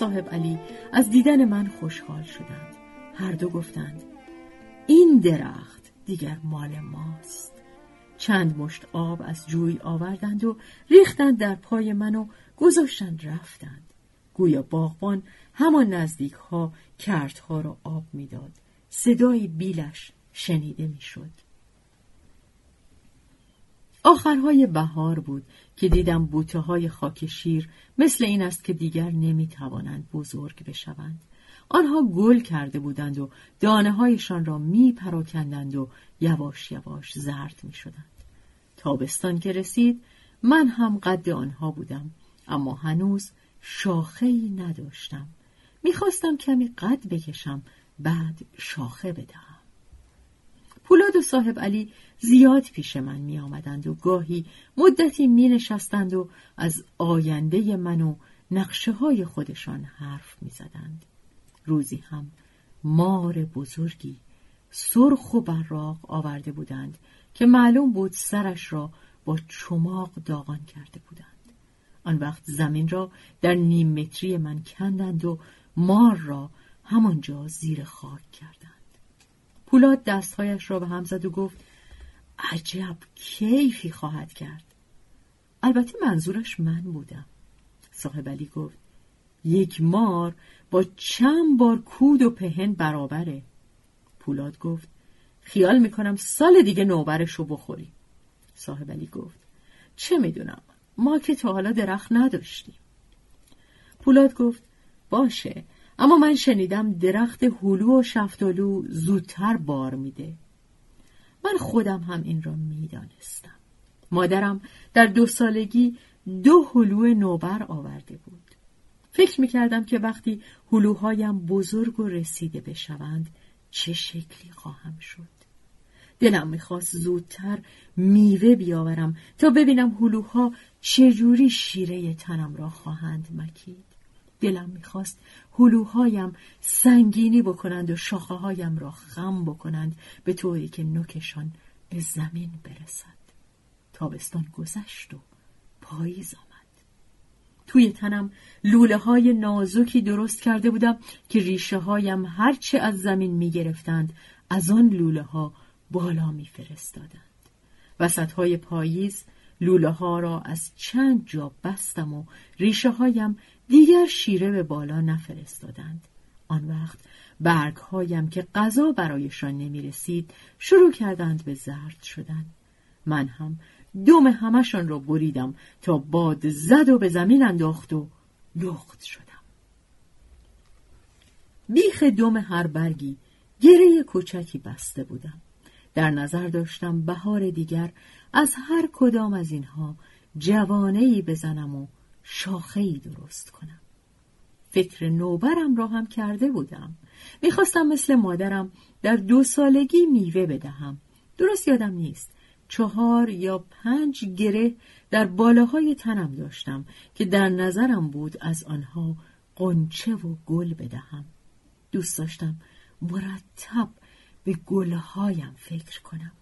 صاحب علی از دیدن من خوشحال شدند. هر دو گفتند این درخت دیگر مال ماست. چند مشت آب از جوی آوردند و ریختند در پای من و گذاشتند رفتند. گویا باغبان همان نزدیک ها کردها را آب می‌داد. صدای بیلش شنیده می‌شد. آخرهای بهار بود که دیدم بوته های خاک شیر مثل این است که دیگر نمی توانند بزرگ بشوند. آنها گل کرده بودند و دانه هایشان را می پراکندند و یواش یواش زرد می شدند. تابستان که رسید من هم قد آنها بودم اما هنوز شاخه ای نداشتم. می‌خواستم کمی قد بکشم بعد شاخه بدهم. پولاد و صاحب علی زیاد پیش من می آمدند و گاهی مدتی می نشستند و از آینده من و نقشه های خودشان حرف می زدند. روزی هم مار بزرگی سرخ و براق آورده بودند که معلوم بود سرش را با چماق داغان کرده بودند. آن وقت زمین را در نیم متری من کندند و مار را همانجا زیر خاک کردند. پولاد دستهایش را به هم زد و گفت عجب کیفی خواهد کرد. البته منظورش من بودم. صاحب علی گفت یک مار با چند بار کود و پهن برابره. پولاد گفت خیال می‌کنم سال دیگه نوبرش رو بخوریم صاحب علی گفت چه می‌دونم ما که تا حالا درخت نداشتیم. پولاد گفت باشه اما من شنیدم درخت هلو و شفتالو زودتر بار میده. من خودم هم این را می‌دانستم. مادرم در دو سالگی دو هلو نوبر آورده بود. فکر می‌کردم که وقتی هلوهایم بزرگ و رسیده بشوند چه شکلی خواهم شد. دلم می‌خواست زودتر میوه بیاورم تا ببینم هلوها چجوری شیره تنم را خواهند مکید. دلم می‌خواست هلوهایم سنگینی بکنند و شاخه هایم را خم بکنند به طوری که نوکشان به زمین برسد تابستان گذشت و پاییز آمد توی تنم لوله های نازکی درست کرده بودم که ریشه هایم هرچه از زمین می گرفتند از آن لوله ها بالا می فرستادند. وسط های پاییز لوله ها را از چند جا بستم و ریشه هایم دیگر شیره به بالا نفرستادند. آن وقت برگ هایم که غذا برایشان نمی رسید شروع کردند به زرد شدن. من هم دوم همشان را بریدم تا باد زد و به زمین انداخت و لخت شدم. بیخ دوم هر برگی گره کوچکی بسته بودم. در نظر داشتم بهار دیگر از هر کدام از اینها جوانه بزنم و شاخه درست کنم. فکر نوبرم را هم کرده بودم. می‌خواستم مثل مادرم در دو سالگی میوه بدهم. درست یادم نیست. چهار یا پنج گره در بالاهای تنم داشتم که در نظرم بود از آنها قنچه و گل بدهم. دوست داشتم مرتب به گلهایم فکر کنم.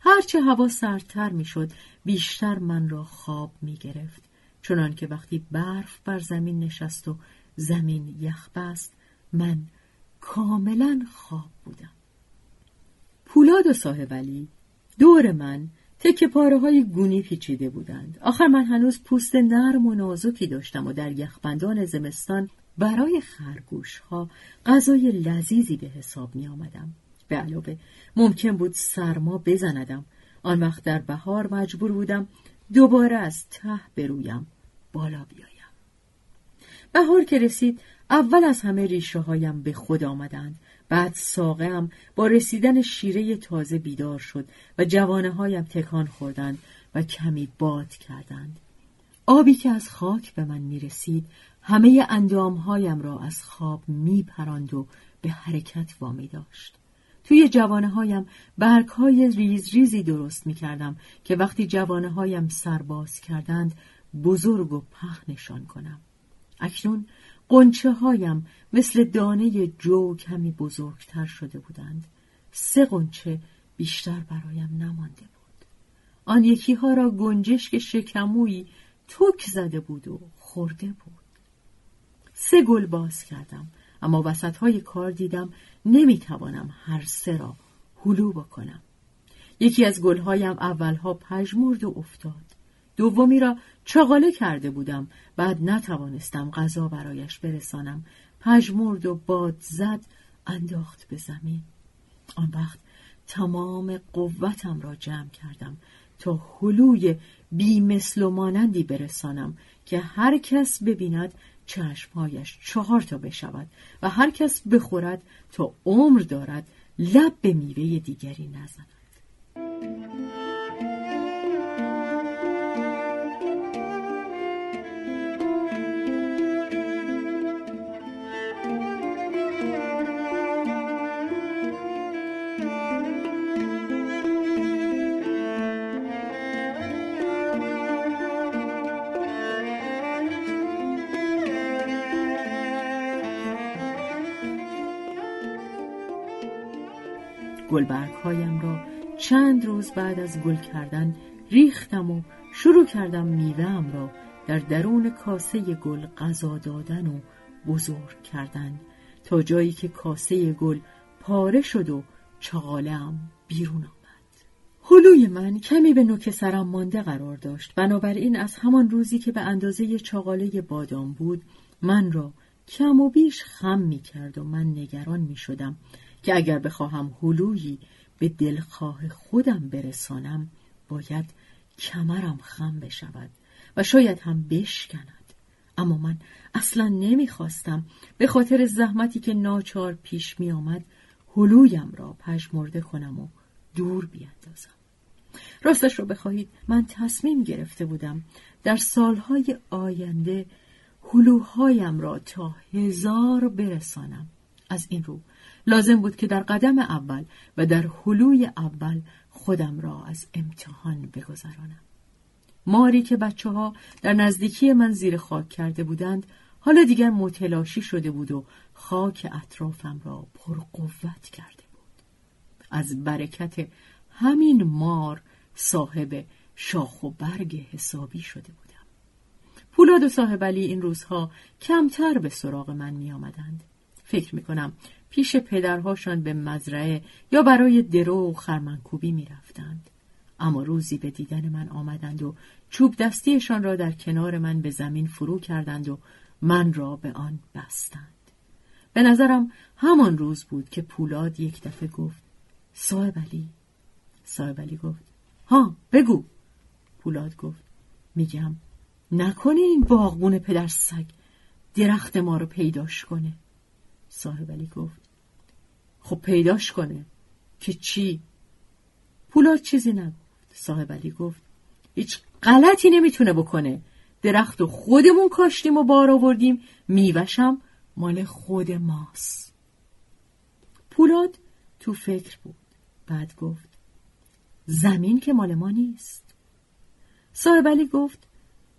هرچه هوا سردتر می‌شد بیشتر من را خواب می گرفت. چنان که وقتی برف بر زمین نشست و زمین یخ بست من کاملا خواب بودم. پولاد و صاحب علی دور من تکه پاره های گونی پیچیده بودند. آخر من هنوز پوست نرم و نازکی داشتم و در یخبندان زمستان برای خرگوش ها غذای لذیذی به حساب می آمدم. به علاوه ممکن بود سرما بزندم. آن وقت در بهار مجبور بودم دوباره از ته برویم. بالا بیایم. بهار که رسید اول از همه ریشه هایم به خود آمدند. بعد ساقه با رسیدن شیره تازه بیدار شد و جوانه هایم تکان خوردند و کمی باد کردند. آبی که از خاک به من می رسید همه هایم را از خواب می پراند و به حرکت وامی داشت. توی جوانه هایم برگ های ریز ریزی درست می کردم که وقتی جوانه هایم سرباز کردند بزرگ و پهنشان کنم. اکنون قنچه هایم مثل دانه جو کمی بزرگتر شده بودند. سه قنچه بیشتر برایم نمانده بود. آن یکی ها را گنجشک شکمویی توک زده بود و خورده بود. سه گل باز کردم اما وسط های کار دیدم نمی‌توانم هر سه را هلو بکنم یکی از گلهایم اولها پژمرد و افتاد دومی را چغاله کرده بودم. بعد نتوانستم غذا برایش برسانم. پژمرد و باد زد انداخت به زمین. آن وقت تمام قوتم را جمع کردم تا حلوی بی مثل و مانندی برسانم که هر کس ببیند چشمهایش چهار تا بشود و هر کس بخورد تا عمر دارد لب به میوه دیگری نزند. بعد از گل کردن ریختم و شروع کردم میوهام را در درون کاسه گل غذا دادن و بزرگ کردن تا جایی که کاسه گل پاره شد و چغالم بیرون آمد. هلوی من کمی به نوک سرم مانده قرار داشت. بنابراین از همان روزی که به اندازه چغاله بادام بود من را کم و بیش خم می کرد و من نگران می شدم که اگر بخواهم هلویی به دلخواه خودم برسانم باید کمرم خم بشود و شاید هم بشکند. اما من اصلا نمی‌خواستم به خاطر زحمتی که ناچار پیش می آمد هلویم را پژمرده کنم و دور بیاندازم راستش رو بخواهید من تصمیم گرفته بودم در سالهای آینده هلوهایم را تا هزار برسانم. از این رو لازم بود که در قدم اول و در حلوی اول خودم را از امتحان بگذرانم. ماری که بچه ها در نزدیکی من زیر خاک کرده بودند حالا دیگر متلاشی شده بود و خاک اطرافم را پرقوت کرده بود. از برکت همین مار صاحب شاخ و برگ حسابی شده بودم. پولاد و صاحب علی این روزها کمتر به سراغ من می آمدند. فکر می کنم پیش پدرهاشان به مزرعه یا برای درو و خرمنکوبی می رفتند. اما روزی به دیدن من آمدند و چوب دستیشان را در کنار من به زمین فرو کردند و من را به آن بستند. به نظرم همان روز بود که پولاد یک دفعه گفت صاحب علی صاحب علی گفت ها بگو پولاد گفت میگم نکنه این باغبون پدر سگ درخت ما رو پیداش کنه صاحب علی گفت خب پیداش کنه. که چی؟ پولاد چیزی نگفت. صاحب علی گفت هیچ غلطی نمی‌تونه بکنه. درخت و خودمون کاشتیم و بار آوردیم. میوشم مال خود ماست. پولاد تو فکر بود. بعد گفت زمین که مال ما نیست. صاحب علی گفت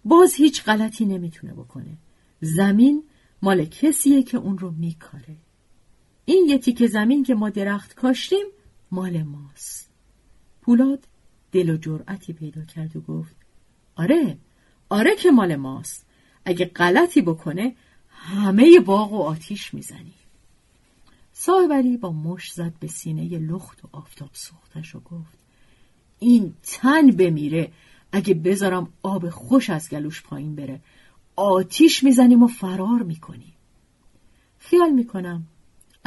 باز هیچ غلطی نمی‌تونه بکنه. زمین مال کسیه که اون رو میکاره. این یه تیکه زمین که ما درخت کاشتیم مال ماست. پولاد دل و جرأتی پیدا کرد و گفت آره آره که مال ماست. اگه غلطی بکنه همه باغ و آتیش می‌زنی. صاحب با مش زد به سینه لخت و آفتاب سوختش و گفت این تن بمیره. اگه بذارم آب خوش از گلوش پایین بره آتیش می‌زنیم و فرار می‌کنیم. خیال می‌کنم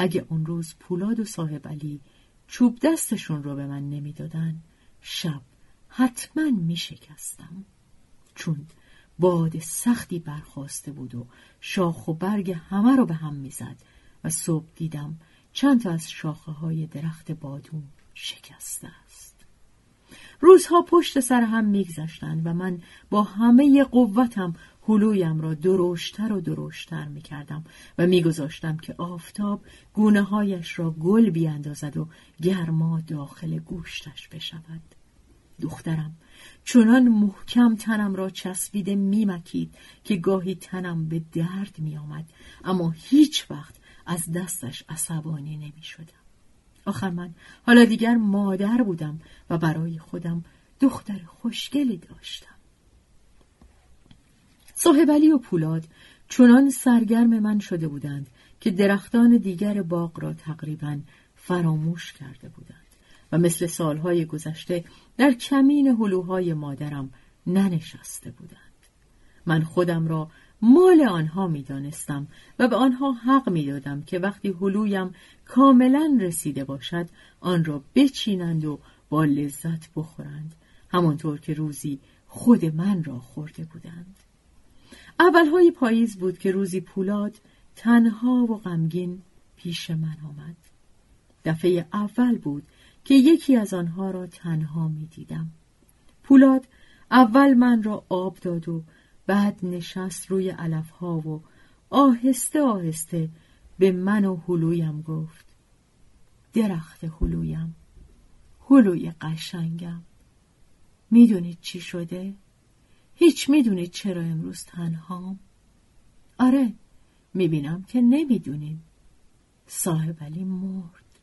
اگه اون روز پولاد و صاحب علی چوب دستشون رو به من نمی‌دادن شب حتما میشکستم. چون باد سختی برخواسته بود و شاخ و برگ همه رو به هم می‌زد و صبح دیدم چند تا از شاخه های درخت بادون شکسته است. روزها پشت سر هم میگذشتند و من با همه قوتم هلویم را درشتر و درشتر می کردم و میگذاشتم که آفتاب گونه هایش را گل بیاندازد و گرما داخل گوشتش بشود. دخترم چنان محکم تنم را چسبیده میمکید که گاهی تنم به درد می آمد اما هیچ وقت از دستش عصبانی نمی شدم. آخر من حالا دیگر مادر بودم و برای خودم دختر خوشگلی داشتم. صاحب و پولاد چنان سرگرم من شده بودند که درختان دیگر باغ را تقریبا فراموش کرده بودند و مثل سالهای گذشته در کمین هلوهای مادرم ننشسته بودند. من خودم را مال آنها می دانستم و به آنها حق می دادم که وقتی هلویم کاملا رسیده باشد آن را بچینند و با لذت بخورند همانطور که روزی خود من را خورده بودند. اولهای پاییز بود که روزی پولاد تنها و غمگین پیش من آمد دفعه اول بود که یکی از آنها را تنها می دیدم. پولاد اول من را آب داد و بعد نشست روی علفها و آهسته آهسته به من و هلویم گفت درخت هلویم هلوی قشنگم می‌دونید چی شده؟ هیچ می‌دونید چرا امروز تنهام؟ آره می‌بینم که نمی‌دونیم. صاحب علی مرد.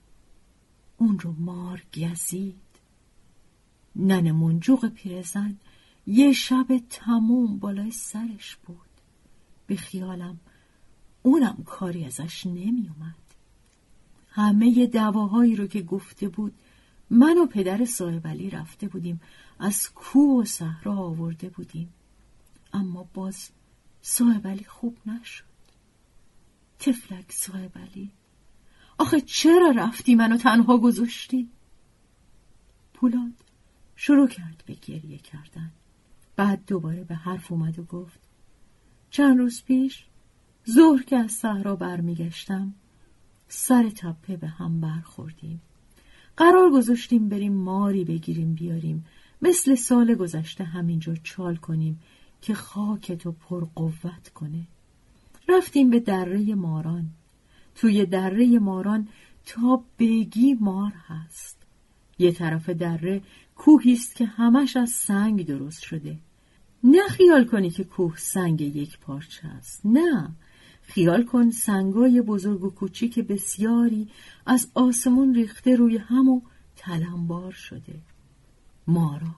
اون رو مار گزید. نن منجوق پیرزن یه شب تموم بالای سرش بود. به خیالم اونم کاری ازش نمیومد همه دواهایی رو که گفته بود من و پدر صاحب علی رفته بودیم. از کوه و صحرا آورده بودیم. اما باز صاحب علی خوب نشد. تفلک صاحب علی؟ آخه چرا رفتی منو تنها گذاشتی؟ پولاد شروع کرد به گریه کردن. بعد دوباره به حرف اومد و گفت چند روز پیش ظهر که از صحرا برمیگشتم سر تپه به هم برخوردیم. قرار گذاشتیم بریم ماری بگیریم بیاریم. مثل سال گذشته همینجا چال کنیم که خاکتو پر قوت کنه. رفتیم به دره ماران. توی دره ماران تا بگی مار هست. یه طرف دره کوهی است که همش از سنگ درست شده. نه خیال کنی که کوه سنگ یک پارچه است. نه. خیال کن سنگای بزرگ و کوچیک بسیاری از آسمون ریخته روی هم و تلمبار شده. مارا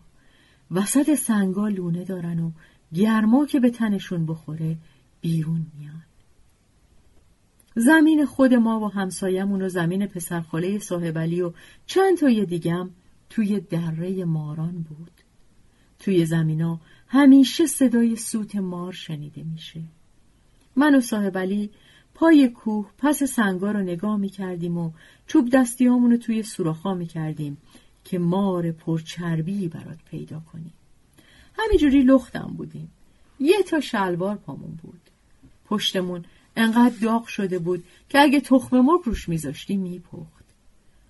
وسط سنگا لونه دارن و گرما که به تنشون بخوره بیرون میان. زمین خود ما و همسایمون و زمین پسرخاله صاحبلی و چند تای دیگم توی دره ماران بود. توی زمینا همیشه صدای سوت مار شنیده میشه. من و صاحبلی پای کوه پس سنگا رو نگاه می‌کردیم و چوب دستیامونو توی سوراخا می‌کردیم. که مار پرچربی برات پیدا کنیم. همینجوری لختم بودیم. یه تا شلوار پامون بود. پشتمون انقدر داغ شده بود که اگه تخم مرغ روش میذاشتیم میپخت.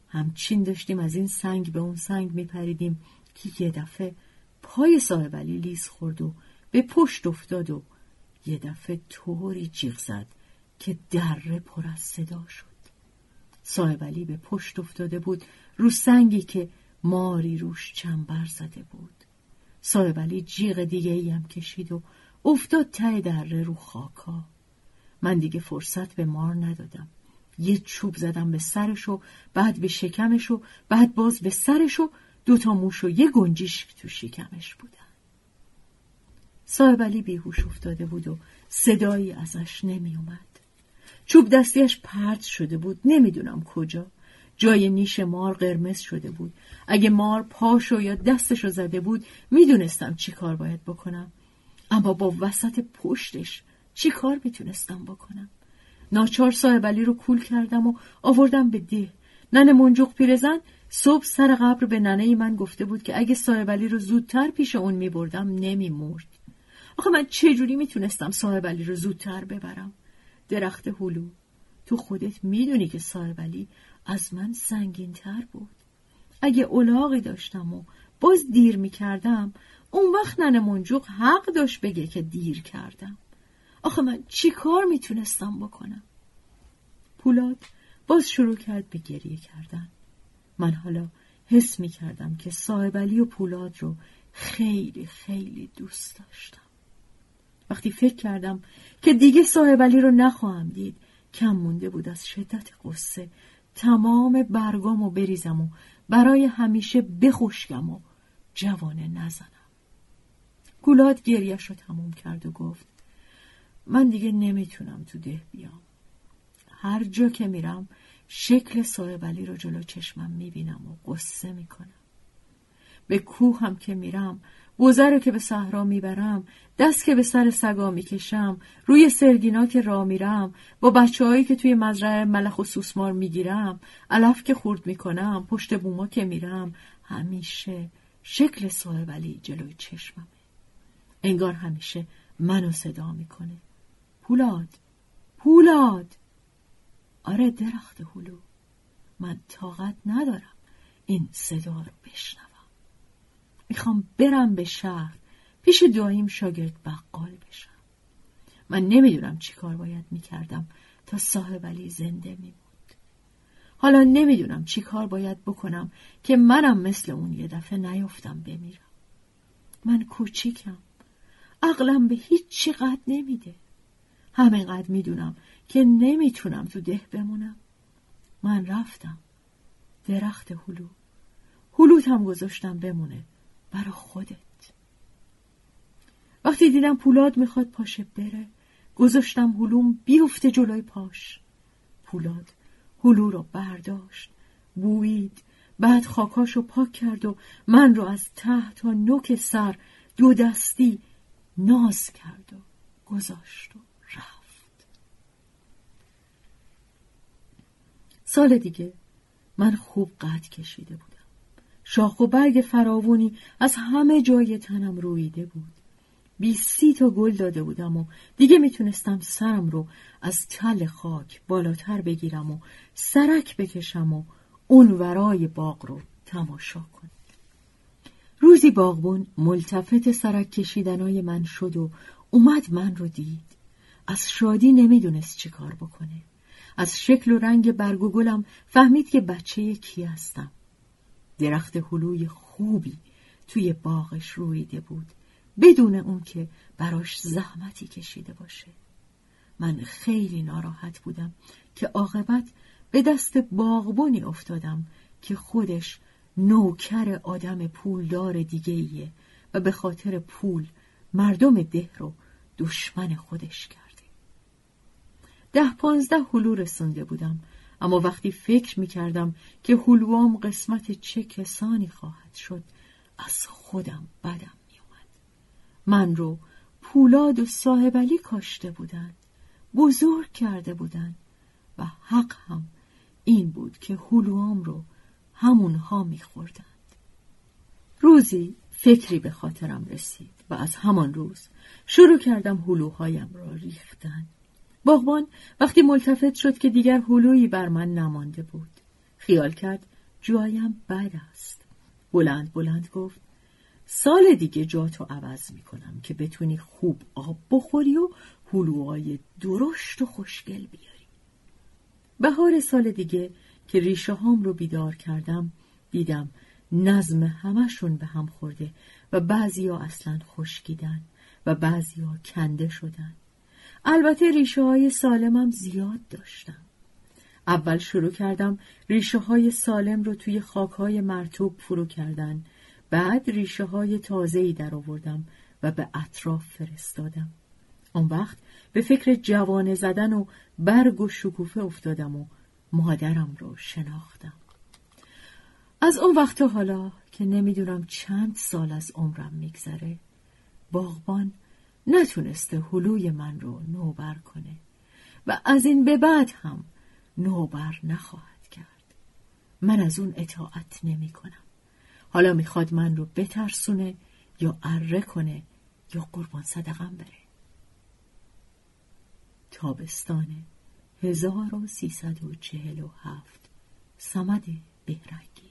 همچین داشتیم از این سنگ به اون سنگ میپریدیم که یه دفعه پای صاحب علی لیز خورد و به پشت افتاد و یه دفعه طوری جیغ زد که دره پر از صدا شد. صاحب به پشت افتاده بود رو سنگی که ماری روش چنبر زده بود. صاحب علی جیغ دیگه ای هم کشید و افتاد ته دره رو خاکا. من دیگه فرصت به مار ندادم. یه چوب زدم به سرش و بعد به شکمش و بعد باز به سرش و دوتا موش و یه گنجیش تو شکمش بودن. صاحب علی بیهوش افتاده بود و صدایی ازش نمی اومد. چوب دستیش پرت شده بود. نمی‌دونم کجا. جای نیش مار قرمز شده بود. اگه مار پاشو یا دستشو زده بود می‌دونستم چی کار باید بکنم. اما با وسط پشتش چی کار می‌تونستم بکنم؟ ناچار صاحب علی رو کول کردم و آوردم به ده. ننه منجوق پیرزن صبح سر قبر به ننه من گفته بود که اگه صاحب علی رو زودتر پیش اون میبردم نمیمرد. آخه من چجوری می‌تونستم صاحب علی رو زودتر ببرم؟ درخت هلو. تو خودت می‌دونی که علی از من سنگین تر بود. اگه اولاغی داشتم و باز دیر می‌کردم اون وقت ننه منجوق حق داشت بگه که دیر کردم. آخه من چی کار می‌تونستم بکنم؟ پولاد باز شروع کرد به گریه کردن. من حالا حس می کردم که صاحب علی و پولاد رو خیلی خیلی دوست داشتم. وقتی فکر کردم که دیگه صاحب علی رو نخواهم دید کم مونده بود از شدت قصه تمام برگام و بریزم و برای همیشه بخشکم و جوانه نزنم. گولاد گریش رو تموم کرد و گفت من دیگه نمی‌تونم تو ده بیام. هر جا که میرم شکل صاحب علی رو جلو چشمم می‌بینم و قصه می‌کنم. به کوه هم که میرم رو که به صحرا می‌برم دست که به سر سگا می‌کشم روی سرگینا که را میرم با بچه هایی که توی مزرعه ملخ و سوسمار می‌گیرم علف که خورد می‌کنم پشت بوما که میرم همیشه شکل صاحب علی جلوی چشممه. انگار همیشه منو صدا می‌کنه. پولاد پولاد! آره درخت هلو من طاقت ندارم این صدا رو بشنوم. می‌خوام برم به شهر. پیش داییم شاگرد بقال بشم. من نمی‌دونم چی کار باید می‌کردم تا صاحب علی زنده میموند. حالا نمی‌دونم چی کار باید بکنم که منم مثل اون یه دفعه نیفتم بمیرم. من کوچیکم. عقلم به هیچ چی قد نمیده. همینقدر می‌دونم که نمی‌تونم تو ده بمونم. من رفتم. درخت هلو. هلوت هم گذاشتم بمونه. برا خودت. وقتی دیدم پولاد می‌خواد پاشه بره گذاشتم هلوم بیفته جلوی پاش. پولاد هلو رو برداشت بوید بعد خاکاشو پاک کرد و من رو از ته تا نوک سر دو دستی ناز کرد و گذاشت و رفت. سال دیگه من خوب قد کشیده بودم. شاخ و برگ فراوونی از همه جای تنم رویده بود. بیستی تا گل داده بودم و دیگه می‌تونستم سرم رو از تل خاک بالاتر بگیرم و سرک بکشم و اون ورای باغ رو تماشا کنم. روزی باغبون ملتفت سرک کشیدنای من شد و اومد من رو دید. از شادی نمی‌دونست چه کار بکنه. از شکل و رنگ برگ فهمید که بچه کی هستم. درخت هلوی خوبی توی باغش رویده بود. بدون اون که براش زحمتی کشیده باشه. من خیلی ناراحت بودم که عاقبت به دست باغبونی افتادم که خودش نوکر آدم پولدار دیگه ایه و به خاطر پول مردم ده رو دشمن خودش کرده. ده پانزده هلو رسونده بودم اما وقتی فکر می کردم که هلوام قسمت چه کسانی خواهد شد از خودم بدم می اومد. من رو پولاد و صاحب علی کاشته بودند بزرگ کرده بودند و حق هم این بود که هلوام رو همونها میخوردند. روزی فکری به خاطرم رسید و از همان روز شروع کردم هلوهایم را ریختن. باغبان وقتی ملتفت شد که دیگر هلویی بر من نمانده بود. خیال کرد جایم بد است. بلند بلند گفت سال دیگه جاتو عوض می‌کنم که بتونی خوب آب بخوری و هلوهای درشت و خوشگل بیاری. بهار سال دیگه که ریشه هام رو بیدار کردم دیدم نظم همشون به هم خورده و بعضی ها اصلا خشکیدن و بعضی ها کنده شدن. البته ریشه های سالمم زیاد داشتم. اول شروع کردم ریشه های سالم رو توی خاک های مرتوب فرو کردن. بعد ریشه های تازه ای در آوردم و به اطراف فرستادم. اون وقت به فکر جوانه زدن و برگ و شکوفه افتادم و مادرم رو شناختم از اون وقت حالا که نمی‌دونم چند سال از عمرم میگذره باغبان نتونسته هلوی من رو نوبر کنه و از این به بعد هم نوبر نخواهد کرد. من از اون اطاعت نمی کنم. حالا می‌خواد من رو بترسونه یا اره کنه یا قربان صدقم بره. تابستانه 1347 سمد بهرنگی.